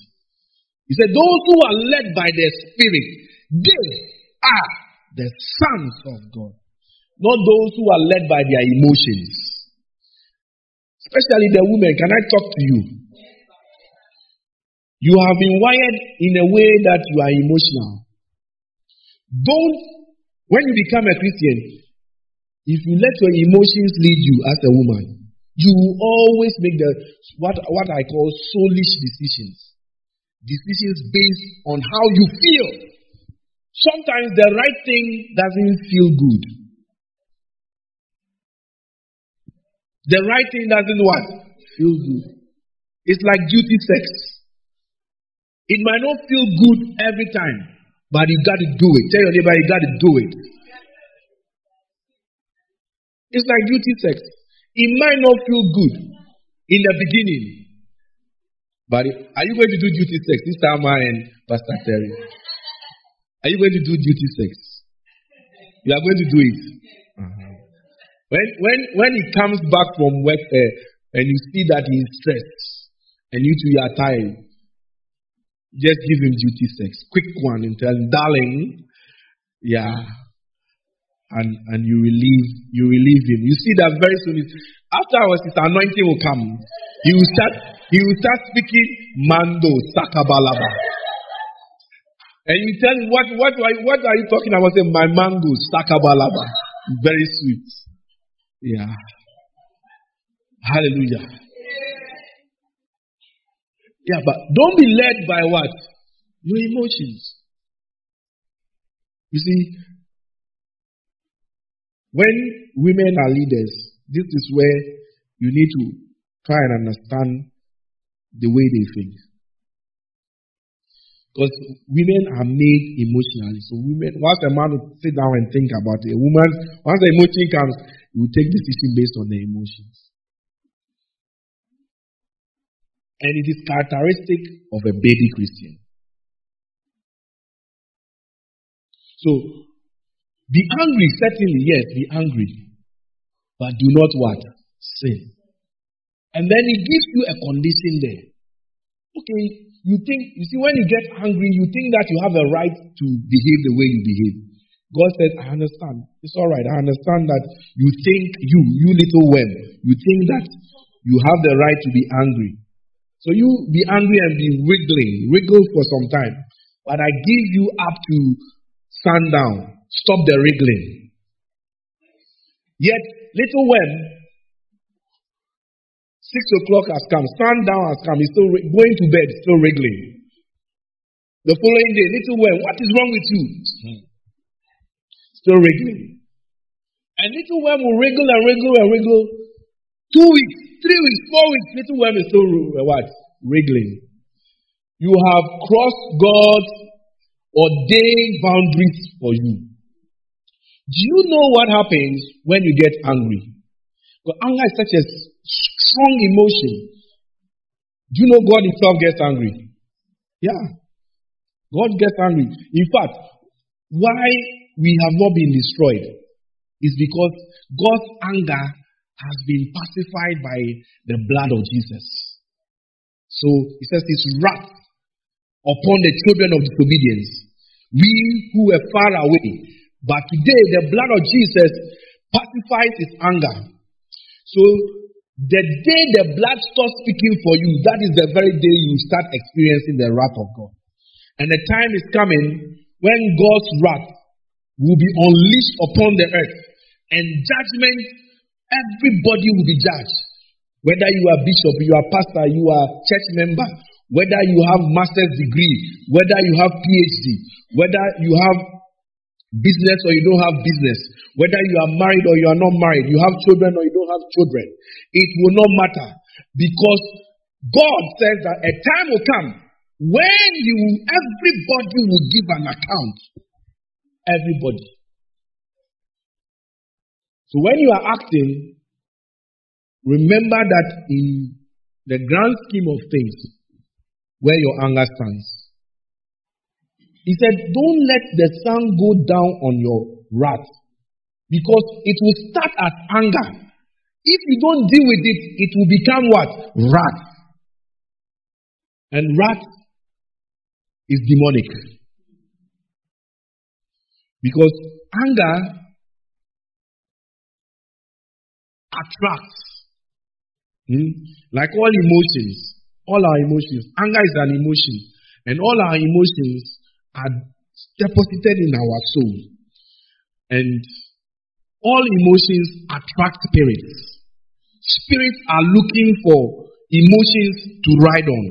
Speaker 2: He said, Those who are led by the Spirit, they are the sons of God. Not those who are led by their emotions. Especially the women. Can I talk to you? You have been wired in a way that you are emotional. Don't, when you become a Christian, if you let your emotions lead you as a woman, you will always make the what, what I call soulish decisions. Decisions based on how you feel. Sometimes the right thing doesn't feel good. The right thing doesn't what? Feel good. It's like duty sex. It might not feel good every time, but you got to do it. Tell your neighbor you got to do it. It's like duty sex. It might not feel good in the beginning. But are you going to do duty sex? This time I and Pastor Terry. Are you going to do duty sex? You are going to do it. Uh-huh. When, when, when he comes back from work uh, and you see that he is stressed and you two are tired, just give him duty sex. Quick one and tell him, darling, yeah, and, and you relieve you relieve him. You see that very soon. Afterwards, his anointing will come. He will start he will start speaking Mando Sakabalaba. And you tell him, what what are you, what are you talking about? Say my mango, stakabalaba, very sweet. Yeah. Hallelujah. Yeah, but don't be led by what? Your emotions. You see, when women are leaders, this is where you need to try and understand the way they think. Because women are made emotionally. So women, once a man will sit down and think about it, a woman, once the emotion comes, you will take decision based on the emotions. And it is characteristic of a baby Christian. So, be angry, certainly, yes, be angry. But do not what? Sin. And then he gives you a condition there. Okay, you think, you see, when you get angry, you think that you have a right to behave the way you behave. God said, I understand. It's all right. I understand that you think, you, you little worm, you think that you have the right to be angry. So you be angry and be wriggling, wriggle for some time. But I give you up to sundown. Stop the wriggling. Yet, little when six o'clock has come, Stand sundown has come, he's still going to bed, still wriggling. The following day, little when, what is wrong with you? Hmm. Still wriggling. And little when will wriggle and wriggle and wriggle. Two weeks, three weeks, four weeks, little when is still what? Wriggling. You have crossed God's ordained boundaries for you. Do you know what happens when you get angry? Because anger is such a strong emotion. Do you know God Himself gets angry? Yeah. God gets angry. In fact, why we have not been destroyed is because God's anger has been pacified by the blood of Jesus. So He says His wrath upon the children of disobedience. We who were far away but today, the blood of Jesus pacifies his anger. So, the day the blood stops speaking for you, that is the very day you start experiencing the wrath of God. And the time is coming when God's wrath will be unleashed upon the earth. And judgment, everybody will be judged. Whether you are bishop, you are pastor, you are church member, whether you have master's degree, whether you have PhD, whether you have business or you don't have business, whether you are married or you are not married, you have children or you don't have children, it will not matter because God says that a time will come when you everybody will give an account. Everybody. So when you are acting, remember that in the grand scheme of things, where your anger stands. He said, Don't let the sun go down on your wrath because it will start as anger. If you don't deal with it, it will become what? Wrath. And wrath is demonic. Because anger attracts. Hmm? Like all emotions, all our emotions. Anger is an emotion. And all our emotions are deposited in our soul. And all emotions attract spirits. Spirits are looking for emotions to ride on.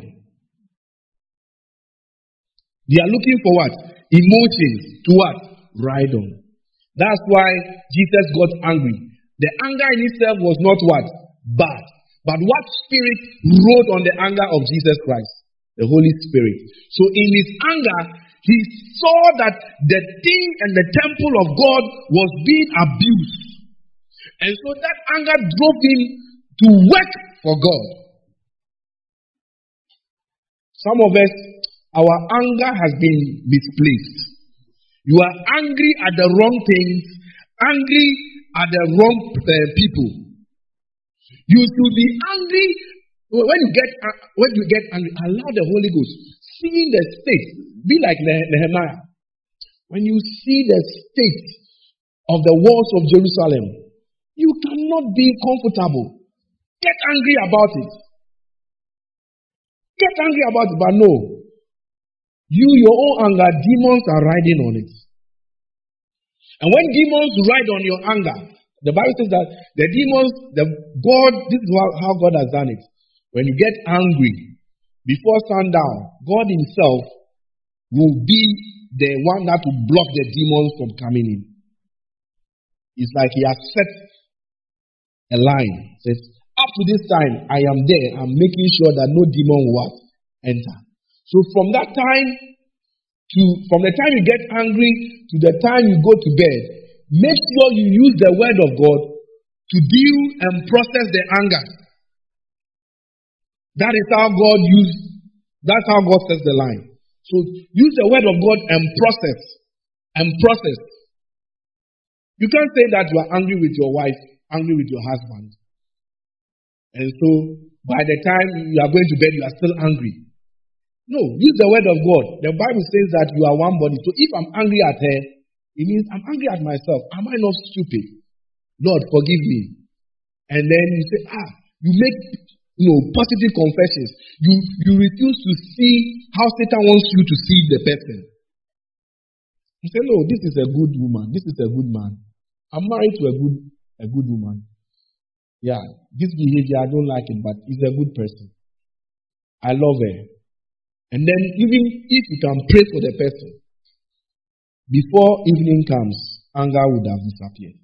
Speaker 2: They are looking for what? Emotions to what? Ride on. That's why Jesus got angry. The anger in itself was not what? Bad. But what spirit rode on the anger of Jesus Christ? The Holy Spirit. So in his anger, he saw that the thing and the temple of God was being abused. And so that anger drove him to work for God. Some of us, our anger has been misplaced. You are angry at the wrong things, angry at the wrong uh, people. You should be angry when you get when you get angry. Allow the Holy Ghost seeing the state be like Nehemiah. When you see the state of the walls of Jerusalem, you cannot be comfortable. Get angry about it. Get angry about it, but no. You, your own anger, demons are riding on it. And when demons ride on your anger, the Bible says that the demons, the God, this is how God has done it. When you get angry, before sundown, God Himself will be the one that will block the demons from coming in. It's like He has set a line. Says, up to this time, I am there. I'm making sure that no demon will enter. So from that time to from the time you get angry to the time you go to bed, make sure you use the word of God to deal and process the anger. That is how God used that's how God sets the line. So use the word of God and process. And process. You can't say that you are angry with your wife, angry with your husband. And so by the time you are going to bed, you are still angry. No, use the word of God. The Bible says that you are one body. So if I'm angry at her, it means I'm angry at myself. Am I not stupid? Lord, forgive me. And then you say, ah, you make know positive confessions. You you refuse to see how Satan wants you to see the person. You say, no, this is a good woman. This is a good man. I'm married to a good a good woman. Yeah, this behavior I don't like it, but he's a good person. I love her. And then, even if you can pray for the person, before evening comes, anger would have disappeared.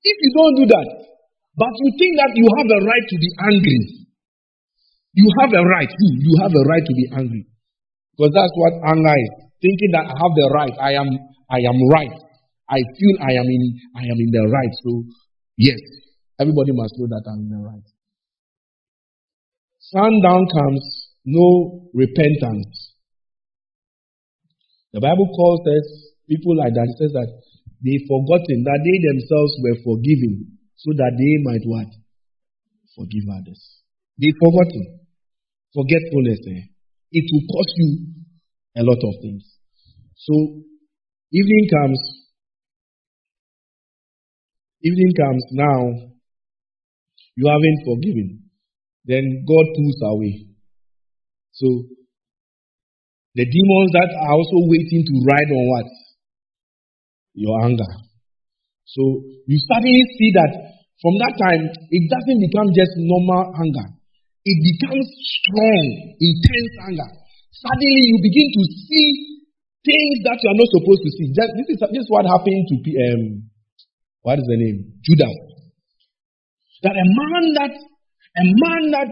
Speaker 2: If you don't do that, but you think that you have a right to be angry, you have a right, you, you have a right to be angry. Because that's what anger is. Thinking that I have the right, I am, I am right. I feel I am in, I am in the right. So, yes, everybody must know that I'm in the right. Sundown comes, no repentance. The Bible calls us people like that. It says that they forgotten that they themselves were forgiven so that they might what? Forgive others. They forgotten. Forgetfulness. Eh? It will cost you a lot of things. So evening comes. Evening comes now. You haven't forgiven. Then God pulls away. So, the demons that are also waiting to ride on what? Your anger. So, you suddenly see that from that time, it doesn't become just normal anger. It becomes strong, intense anger. Suddenly, you begin to see things that you are not supposed to see. Just, this, is, this is what happened to, um, what is the name? Judas. That a man that, a man that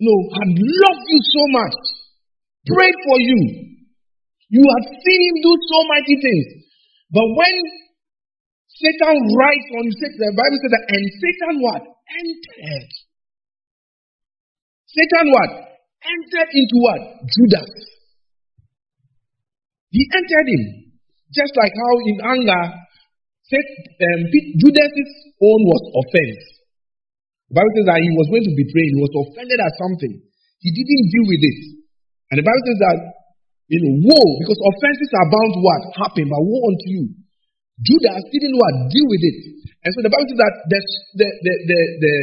Speaker 2: no, had loved you so much, prayed for you. You had seen him do so mighty things. But when Satan rides on you, the Bible says that, and Satan what? Entered. Satan what? Entered into what? Judas. He entered him. Just like how in anger, um, Judas's own was offense. The Bible says that he was going to betray, he was offended at something. He didn't deal with it. And the Bible says that, you know, woe, because offenses are bound to what? Happen, but woe unto you. Judas didn't what? Deal with it. And so the Bible says that the, the, the, the, the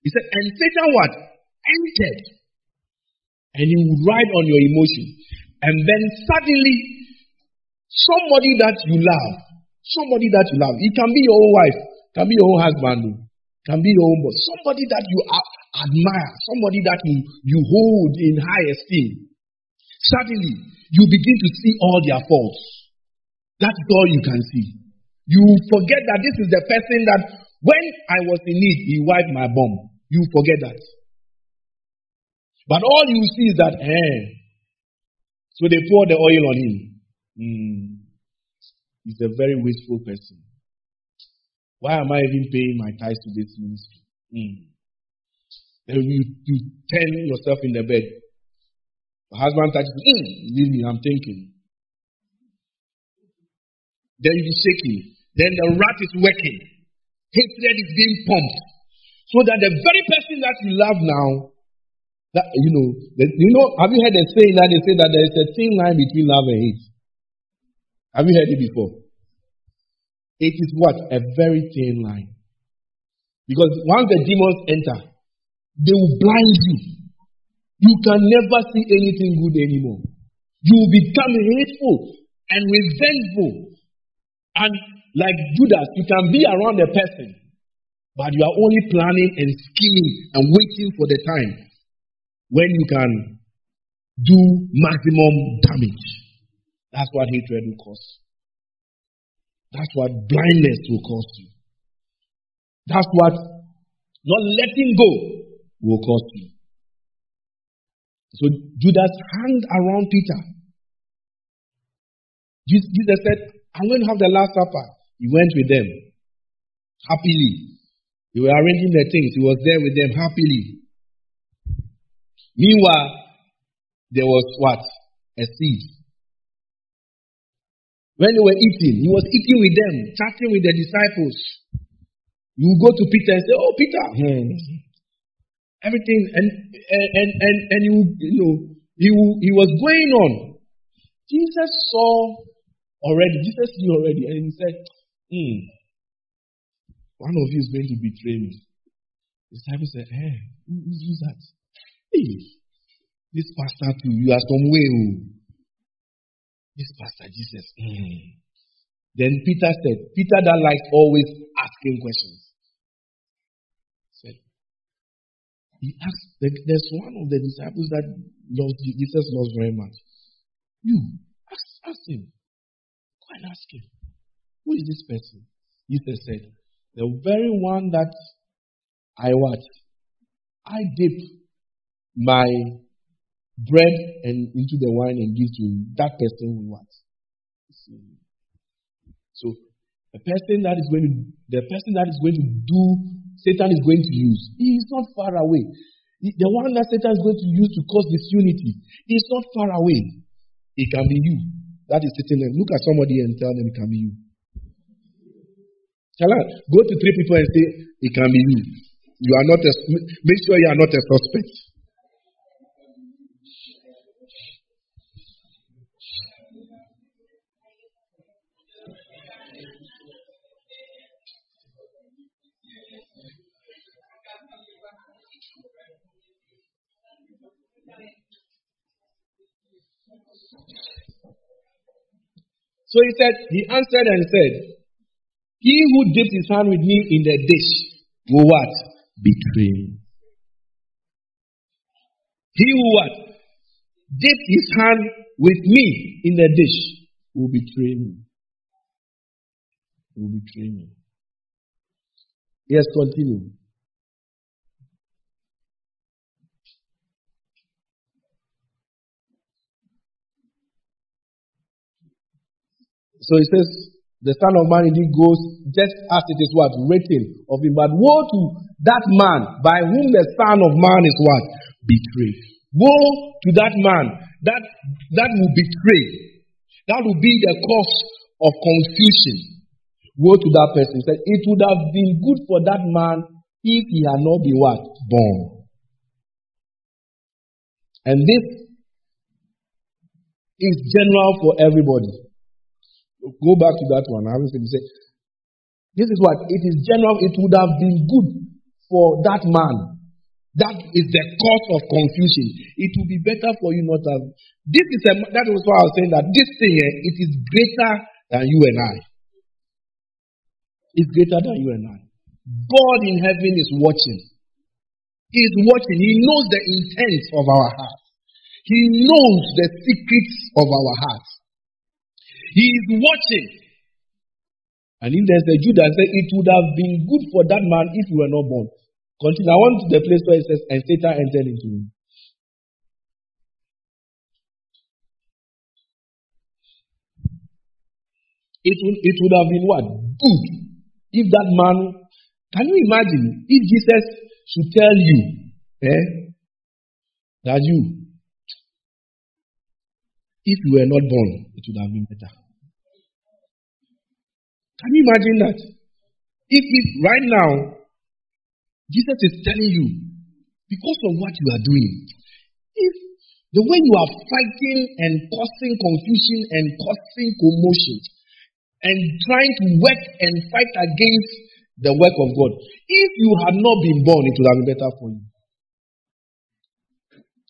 Speaker 2: he said, and Satan what? Entered. And he would ride on your emotion. And then suddenly, somebody that you love, somebody that you love, it can be your own wife, can be your own husband, can be your own boss, somebody that you admire, somebody that you, you hold in high esteem. Suddenly, you begin to see all their faults. That's all you can see. You forget that this is the person that when I was in need, he wiped my bum. You forget that. But all you see is that, eh. So they pour the oil on him. Mm. He's a very wasteful person. Why am I even paying my tithes to this ministry? Mm. Then you, you turn yourself in the bed. Husband touches, mm, leave me, I'm thinking. Then you be shaking. Then the rat is working. Hatred is being pumped. So that the very person that you love now, that you know, you know, have you heard the saying that they say that there is a thin line between love and hate? Have you heard it before? It is what? A very thin line. Because once the demons enter, they will blind you. you can never see anything good anymore. You will become hateful and revengeful. And like Judas, you can be around a person, but you are only planning and scheming and waiting for the time when you can do maximum damage. That's what hatred will cause. That's what blindness will cause you. That's what not letting go will cause you. So Judas hung around Peter. Jesus said, I'm going to have the Last Supper. He went with them happily. They were arranging their things. He was there with them happily. Meanwhile, there was what? A seed. When they were eating, he was eating with them, chatting with the disciples. You go to Peter and say, Oh, Peter, hmm. everything, and and and and, you, you know, he, he was going on. Jesus saw already, Jesus knew already, and he said, hmm, one of you is going to betray me. The disciple said, Hey, who, who's that? Hey, this pastor too, you are some way. Oh. This pastor Jesus. Hmm. Then Peter said, Peter that likes always asking questions. Said, he asked, there's one of the disciples that loves Jesus loves very much. You, ask, ask him. And ask him. Who is this person? Jesus said, The very one that I watch. I dip my bread and into the wine and give to him. That person will what? So the person that is going to the person that is going to do Satan is going to use, he is not far away. The one that Satan is going to use to cause disunity is not far away. It can be you. That is sitting there. Look at somebody and tell them it can be you. Shall I go to three people and say it can be you? You are not a, make sure you are not a suspect. So he said, he answered and said, He who dips his hand with me in the dish will what? Betray me. He who what? Dips his hand with me in the dish will betray me. Will betray me. Yes, continue. So he says, the Son of Man indeed goes just as it is what? Written of him. But woe to that man by whom the Son of Man is what? Betrayed. Woe to that man that, that will betray. That will be the cause of confusion. Woe to that person. He said, it would have been good for that man if he had not been what? Born. And this is general for everybody. Go back to that one. I haven't say, this is what it is general. It would have been good for that man. That is the cause of confusion. It would be better for you not to have. This is a, that was why I was saying that this thing here, it is greater than you and I. It's greater than you and I. God in heaven is watching. He is watching. He knows the intents of our hearts. He knows the secrets of our hearts. He is watching. And if there's a Jew that says it would have been good for that man if he were not born. Continue. I want the place where it says, and Satan entered into him. It would, it would have been what? Good. If that man, can you imagine if Jesus should tell you, eh, that you, if you were not born, it would have been better. Can you imagine that? If, if right now, Jesus is telling you, because of what you are doing, if the way you are fighting and causing confusion and causing commotion and trying to work and fight against the work of God, if you had not been born, it would have been better for you.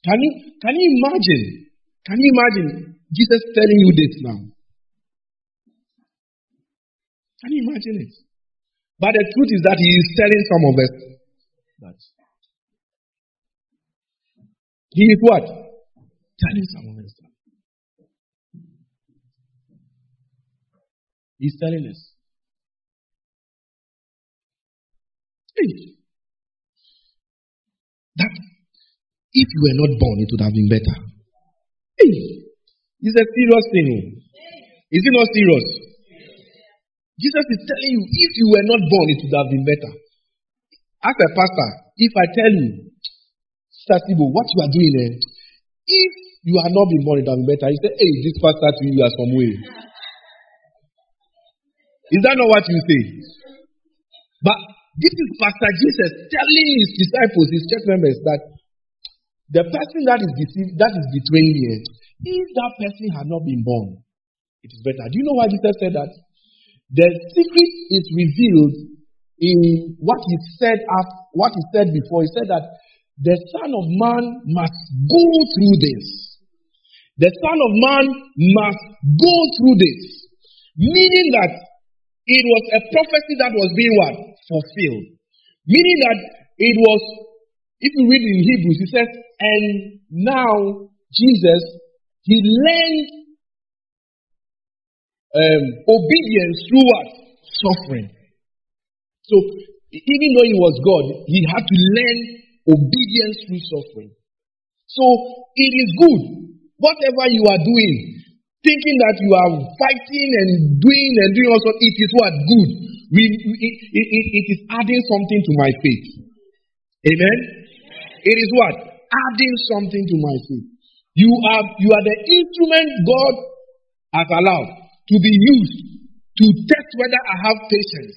Speaker 2: Can you can you imagine? Can you imagine Jesus telling you this now? Can you imagine it? But the truth is that he is telling some of us that he is what? Telling some of us that. He's telling us. Hey, that if you were not born, it would have been better. Hey, it's a serious thing. Is it not serious? Jesus is telling you, if you were not born, it would have been better. As a pastor, if I tell you, Sister Sibo, what you are doing there, if you had not been born, it would have been better. You say, hey, this pastor to you are some way. Is that not what you say? But this is Pastor Jesus telling his disciples, his church members, that the person that is deceived, that is betraying if that person had not been born, it is better. Do you know why Jesus said that? The secret is revealed in what he said after, what he said before. He said that the Son of Man must go through this. The Son of Man must go through this. Meaning that it was a prophecy that was being what? Fulfilled. Meaning that it was, if you read in Hebrews, he says, and now Jesus, he learned um, obedience through what? Suffering. So, even though he was God, he had to learn obedience through suffering. So, it is good. Whatever you are doing, thinking that you are fighting and doing and doing also, it is what? Good. We, it, it, it, it is adding something to my faith. Amen? It is what? Adding something to my faith. You are, you are the instrument God has allowed to be used to test whether I have patience.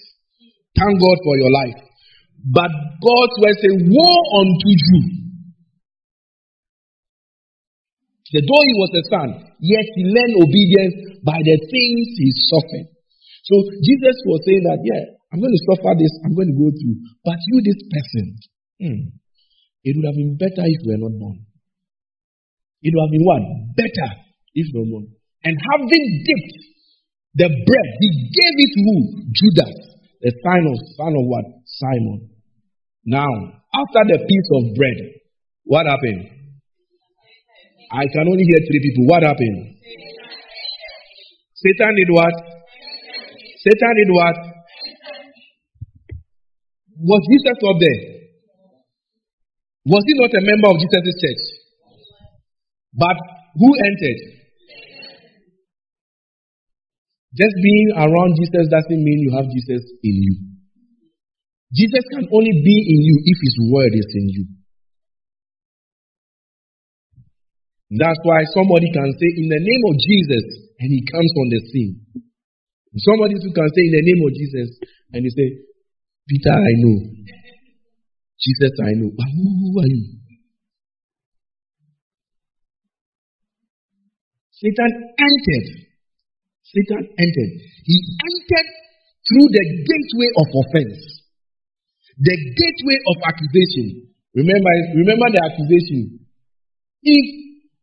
Speaker 2: Thank God for your life. But God's word say, Woe unto you. The though he was a son, yet he learned obedience by the things he suffered. So Jesus was saying that, yeah, I'm going to suffer this, I'm going to go through. But you, this person, hmm, it would have been better if you were not born. It would have been what? Better if you were born. And having dipped the bread, he gave it to? Judas, the son of, son of what? Simon. Now, after the piece of bread, what happened? I can only hear three people. What happened? Satan did what? Satan did what? Was Jesus up there? Was he not a member of Jesus' church? But who entered? Just being around Jesus doesn't mean you have Jesus in you. Jesus can only be in you if his word is in you. That's why somebody can say, in the name of Jesus, and he comes on the scene. Somebody too can say, in the name of Jesus, and he say, Peter, I know. Jesus, I know. But who, are you? Satan entered. Satan entered. He entered through the gateway of offense, the gateway of accusation. Remember, remember the accusation. If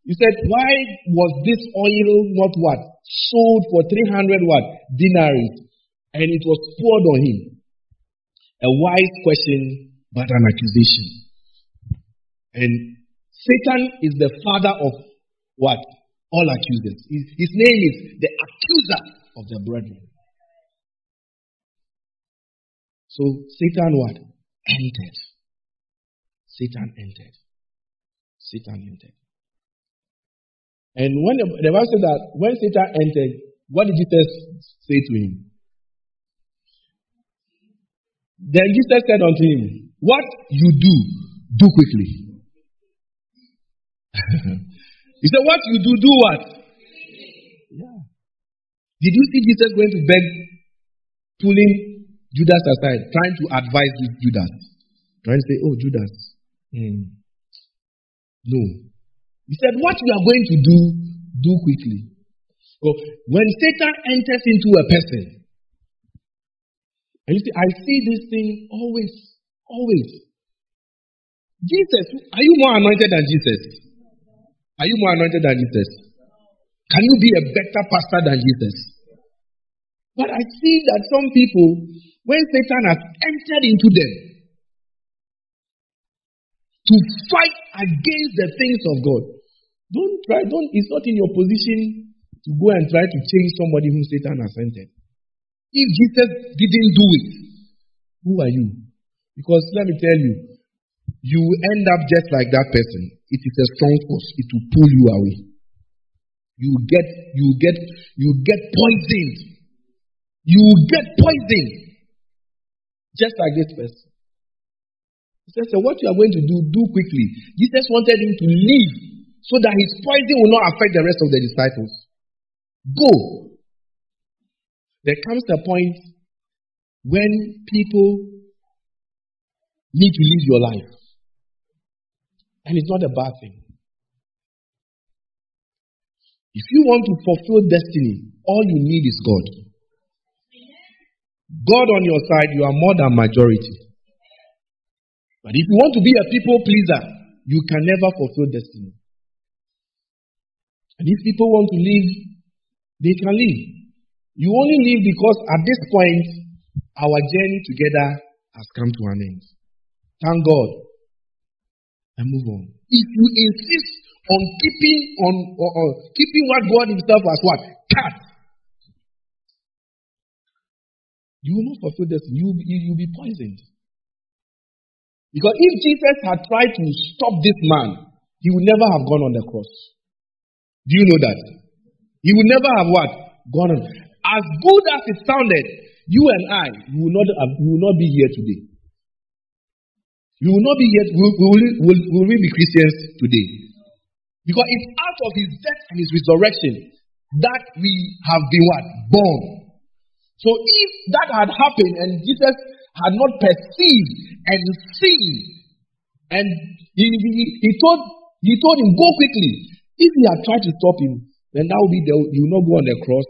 Speaker 2: you said, why was this oil not what? Sold for 300 what? Denarii. And it was poured on him. A wise question, but an accusation. And Satan is the father of what? All accusers. His, his name is the accuser of the brethren. So Satan what? Entered. Satan entered. Satan entered. And when the, the Bible said that when Satan entered, what did Jesus say to him? Then Jesus said unto him, What you do, do quickly. he said, What you do, do what? Yeah. Did you see Jesus going to beg, pulling Judas aside, trying to advise Judas? Trying to say, Oh, Judas. Hmm. No. He said, What you are going to do, do quickly. So when Satan enters into a person, and you see, I see this thing always, always. Jesus, are you more anointed than Jesus? Are you more anointed than Jesus? Can you be a better pastor than Jesus? But I see that some people, when Satan has entered into them to fight against the things of God, don't try, don't, it's not in your position to go and try to change somebody whom Satan has entered. If Jesus didn't do it, who are you? Because let me tell you, you will end up just like that person. It is a strong force. It will pull you away. You get, you get, you get poisoned. You get poisoned. Just like this person. Says, so what you are going to do, do quickly. Jesus wanted him to leave so that his poison will not affect the rest of the disciples. Go. There comes a point when people need to live your life. And it's not a bad thing. If you want to fulfill destiny, all you need is God. God on your side, you are more than majority. But if you want to be a people pleaser, you can never fulfill destiny. And if people want to live, they can live. You only live because at this point, our journey together has come to an end. Thank God. And move on. If you insist on keeping on or, or keeping what God Himself has what cut, you will not fulfill this. You you will be poisoned. Because if Jesus had tried to stop this man, he would never have gone on the cross. Do you know that? He would never have what? Gone on. As good as it sounded, you and I we will not, we will not be here today. We will not be here. Will, will, will, will we be Christians today? Because it's out of his death and his resurrection that we have been what? Born. So if that had happened and Jesus had not perceived and seen, and he, he, he told he told him, go quickly. If he had tried to stop him, then that would be the, he will not go on the cross.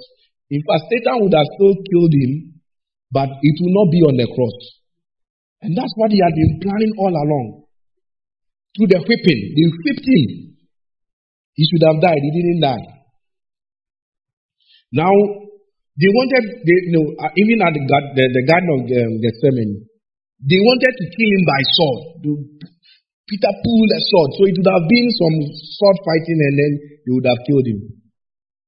Speaker 2: In fact, Satan would have still killed him, but it will not be on the cross. And that's what he had been planning all along. Through the whipping, they whipped him. He should have died. He didn't die. Now, they wanted, they, you know, uh, even at the, the, the Garden of um, Gethsemane, they wanted to kill him by sword. Peter pulled a sword, so it would have been some sword fighting, and then they would have killed him.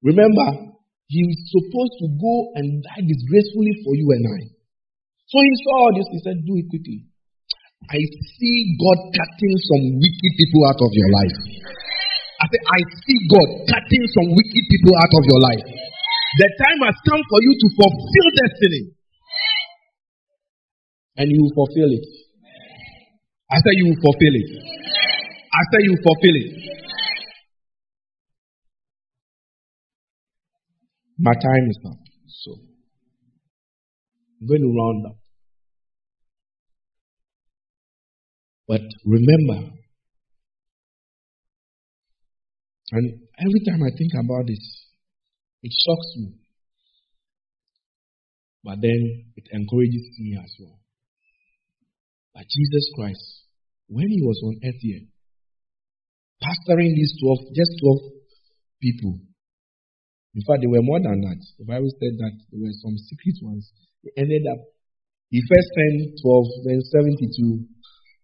Speaker 2: Remember, he was supposed to go and die disgracefully for you and I. So he saw all this, he said, Do it quickly. I see God cutting some wicked people out of your life. I said, I see God cutting some wicked people out of your life. The time has come for you to fulfill destiny. And you will fulfill it. I said, You will fulfill it. I said, You will fulfill it. My time is up. So I'm going to round up. But remember, and every time I think about this, it shocks me. But then it encourages me as well. But Jesus Christ, when he was on earth here, pastoring these 12, just 12 people, in fact, there were more than that. The Bible said that there were some secret ones. He ended up, he first sent 12, then 72,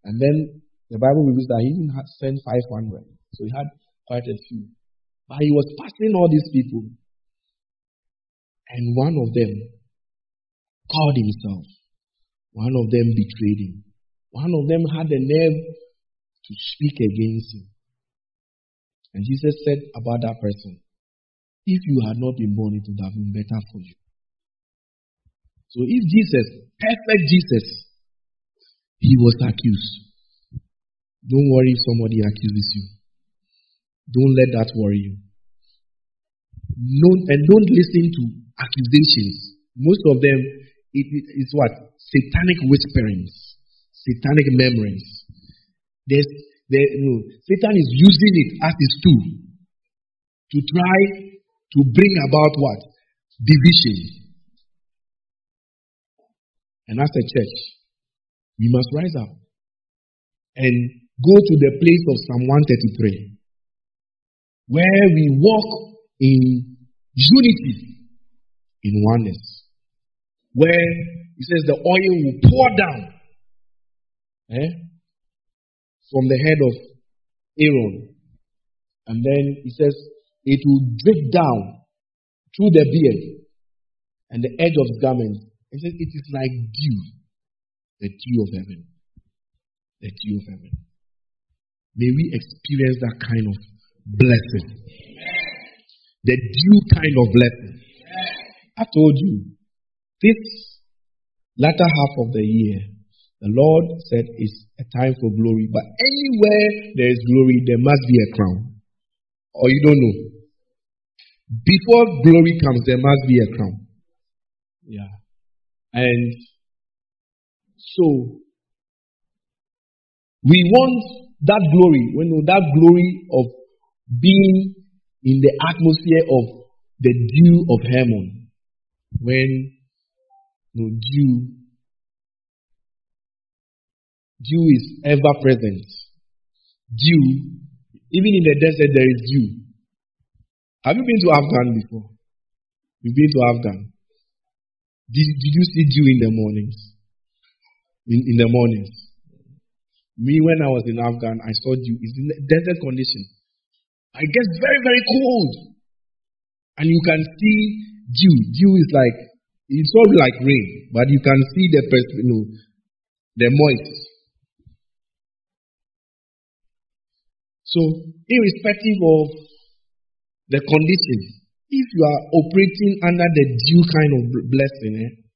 Speaker 2: and then the Bible reveals that he even had sent 500. So he had quite a few. But he was passing all these people. And one of them called himself. One of them betrayed him. One of them had the nerve to speak against him. And Jesus said about that person, if you had not been born, it would have been better for you. So if Jesus, perfect Jesus, he was accused. Don't worry if somebody accuses you. Don't let that worry you. No, and don't listen to accusations. Most of them, it is what? Satanic whisperings, satanic memories. There's, there, Satan is using it as his tool to try to bring about what? Division. And as a church, we must rise up and go to the place of Psalm 133 where we walk in unity, in oneness, where he says the oil will pour down eh, from the head of Aaron, and then he says it will drip down through the beard and the edge of his garment. He says it is like dew, the dew of heaven, the dew of heaven. May we experience that kind of blessing. The dew kind of blessing. I told you, this latter half of the year, the Lord said it's a time for glory. But anywhere there is glory, there must be a crown. Or you don't know. Before glory comes, there must be a crown. Yeah. And so, we want that glory, when that glory of being in the atmosphere of the dew of Hermon. When know, dew, dew is ever present. Dew, even in the desert, there is dew. Have you been to Afghan before? You've been to Afghan. Did, did you see dew in the mornings? In, in the mornings. Me, when I was in Afghan, I saw dew. It's in desert condition. I gets very, very cold. And you can see dew. Dew is like, it's all like rain, but you can see the, you know, the moist. So, irrespective of the condition, if you are operating under the dew kind of blessing, eh,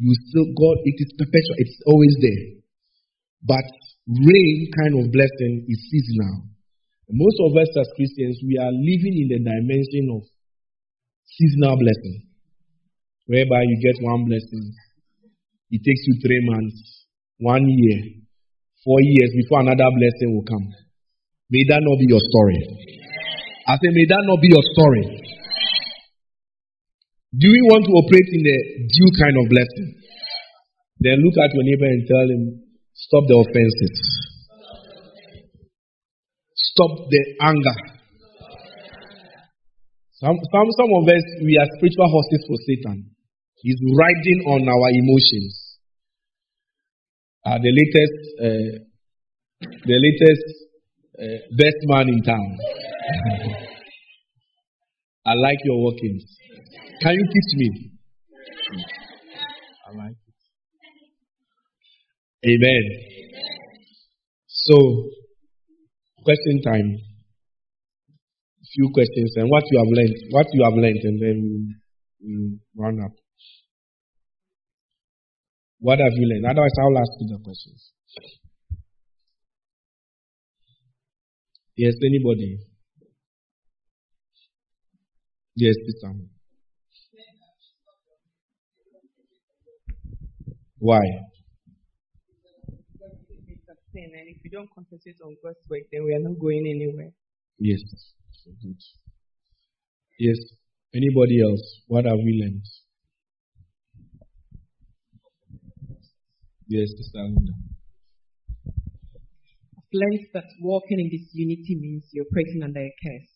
Speaker 2: you still, God, it is perpetual, it's always there. But rain kind of blessing is seasonal. Most of us as Christians, we are living in the dimension of seasonal blessing, whereby you get one blessing, it takes you three months, one year, four years before another blessing will come. May that not be your story. I say, may that not be your story. Do we want to operate in the dew kind of blessing? Then look at your neighbor and tell him, stop the offenses stop the anger. Some, some, some of us, we are spiritual horses for Satan. He's riding on our emotions. Uh, the latest, uh, the latest uh, best man in town. I like your workings. Can you kiss me? I like it. Amen. So, Question time. Few questions and what you have learned, what you have learned, and then we, up. What have you learned? Otherwise, I'll ask you the questions. Yes, anybody? Yes, Sister. Why?
Speaker 5: sin, and if we don't concentrate on God's work, then we are not going anywhere.
Speaker 2: Yes. Good. Yes. Anybody else? What have we learned? Yes, Sister Linda.
Speaker 5: I've learned that walking in this unity means you're operating under a curse.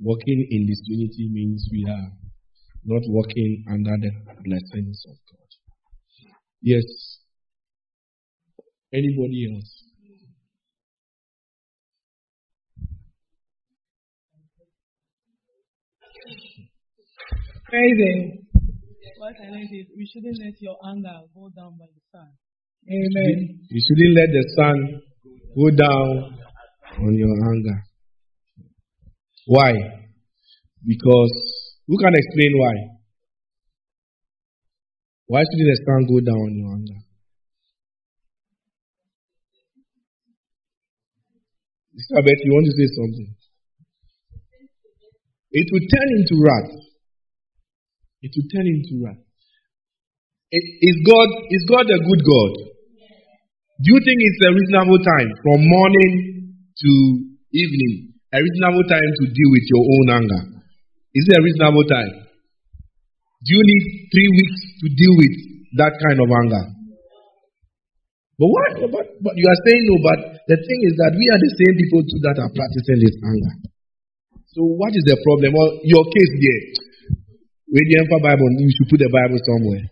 Speaker 2: Walking in this unity means we are not walking under the blessings of God. Yes, Anybody else?
Speaker 6: Crazy. What I learned is we shouldn't let your anger go down by the sun. Amen.
Speaker 2: You shouldn't let the sun go down on your anger. Why? Because who can explain why? Why shouldn't the sun go down on your anger? Elizabeth, you want to say something? It will turn into wrath. It will turn into wrath. Is God is God a good God? Do you think it's a reasonable time from morning to evening? A reasonable time to deal with your own anger? Is it a reasonable time? Do you need three weeks to deal with that kind of anger? But what? But, but you are saying no. But the thing is that we are the same people too that are practicing this anger. So what is the problem? Well, your case there. When you enter Bible, you should put the Bible somewhere.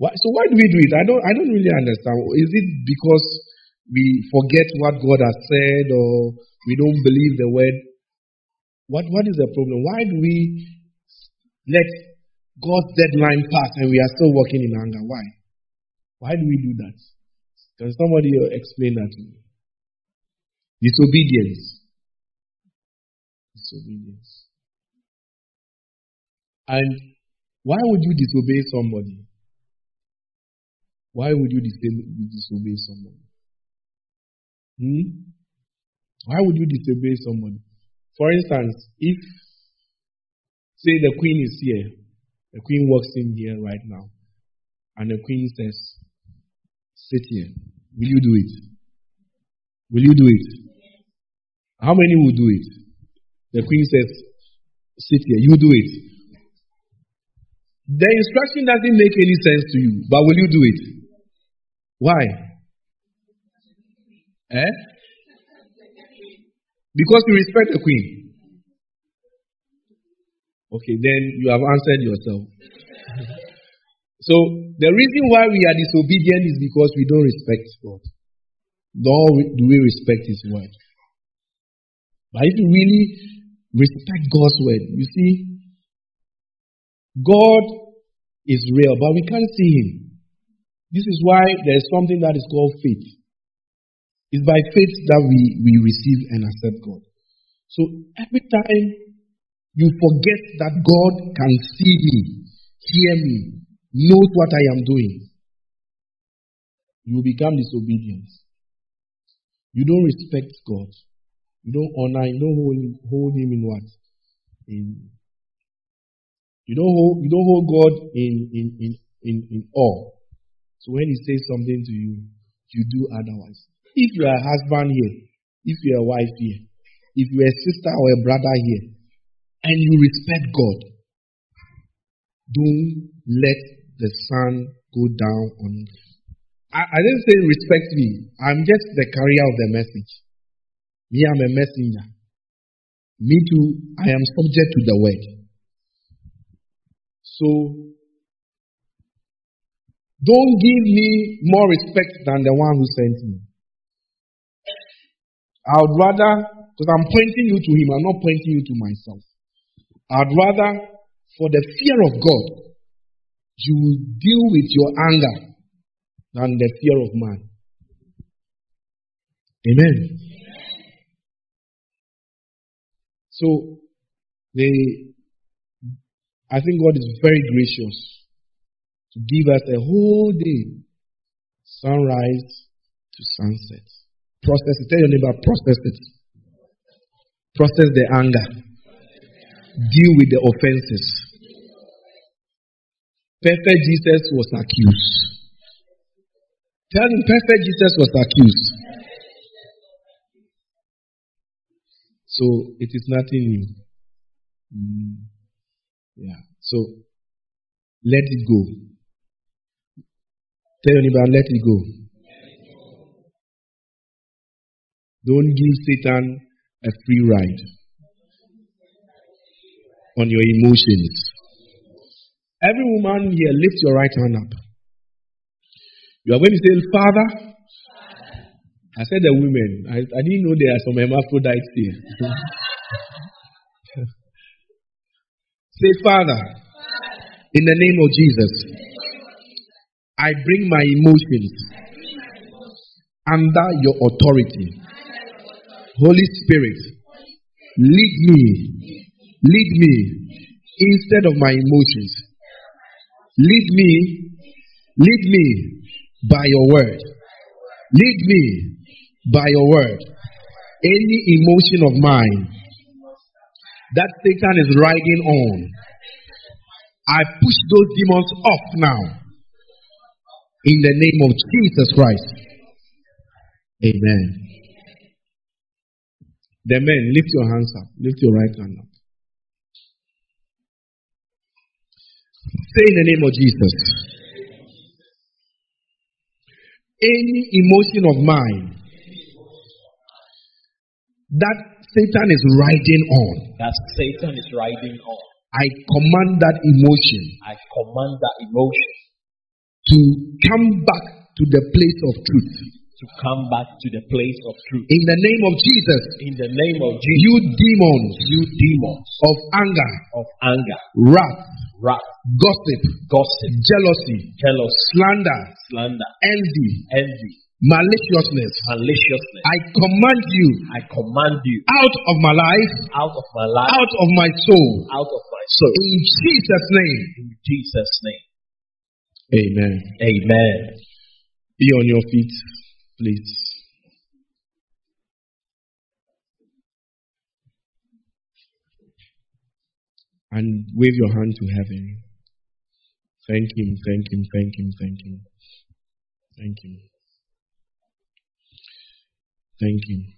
Speaker 2: Why, so why do we do it? I don't I don't really understand. Is it because we forget what God has said or we don't believe the word? What what is the problem? Why do we let God's deadline pass and we are still working in anger? Why? Why do we do that? Can somebody explain that to me? Disobedience. Disobedience. And why would you disobey somebody? Why would you disobey somebody? Hmm? Why would you disobey somebody? For instance, if, say, the queen is here, the queen walks in here right now, and the queen says, Sit here. Will you do it? Will you do it? How many will do it? The queen says, Sit here. You do it. The instruction doesn't make any sense to you, but will you do it? Why? Eh? Because you respect the queen. Okay, then you have answered yourself. so the reason why we are disobedient is because we don't respect God. Nor do we respect His word. But if you really respect God's word, you see, God is real, but we can't see Him. This is why there's something that is called faith. It's by faith that we, we receive and accept God. So every time you forget that God can see me, hear me, knows what I am doing, you become disobedient. You don't respect God. You don't honor, you don't hold him, hold him in what? In you don't hold you don't hold God in in, in, in, in awe. So when he says something to you, you do otherwise. If you are a husband here, if you are a wife here, if you are a sister or a brother here, and you respect God, don't let the sun go down on you. I, I didn't say respect me. I'm just the carrier of the message. Me, I'm a messenger. Me too, I am subject to the word. So, don't give me more respect than the one who sent me. I would rather, because I'm pointing you to him, I'm not pointing you to myself. I'd rather, for the fear of God, you will deal with your anger than the fear of man. Amen. So, they, I think God is very gracious to give us a whole day, sunrise to sunset. Process it. Tell your neighbor, process it. Process the anger. Deal with the offenses. Perfect Jesus was accused. Tell him, perfect Jesus was accused. So it is nothing new. Mm, yeah. So let it go. Tell your neighbor, let it go. Don't give Satan a free ride on your emotions. Every woman here, lift your right hand up. You are going to say, Father, I said the women. I, I didn't know there are some hermaphrodites here. say, Father, in the name of Jesus, I bring my emotions under your authority. Holy Spirit, lead me, lead me instead of my emotions. Lead me, lead me by your word. Lead me by your word. Any emotion of mine that Satan is riding on, I push those demons off now. In the name of Jesus Christ. Amen. The men, lift your hands up. Lift your right hand up. Say in the name of Jesus. Any emotion of mine that Satan is riding on.
Speaker 7: that Satan is riding on.
Speaker 2: I command that emotion
Speaker 7: I command that emotion
Speaker 2: to come back to the place of truth.
Speaker 7: To come back to the place of truth.
Speaker 2: In the name of Jesus,
Speaker 7: In the name of Jesus,
Speaker 2: you demons
Speaker 7: you demons
Speaker 2: of anger,
Speaker 7: of anger,
Speaker 2: wrath,
Speaker 7: wrath,
Speaker 2: gossip,
Speaker 7: gossip,
Speaker 2: jealousy,
Speaker 7: jealousy,
Speaker 2: slander,
Speaker 7: slander,
Speaker 2: envy,
Speaker 7: envy,
Speaker 2: maliciousness.
Speaker 7: maliciousness.
Speaker 2: I command you
Speaker 7: I command you
Speaker 2: out of my life,
Speaker 7: out of my life,
Speaker 2: out of my soul.
Speaker 7: out of my soul.
Speaker 2: In Jesus' name.
Speaker 7: In Jesus' name.
Speaker 2: Amen.
Speaker 7: Amen.
Speaker 2: Be on your feet, please. And wave your hand to heaven. Thank Him, thank Him, thank Him, thank Him. Thank Him. Thank Him.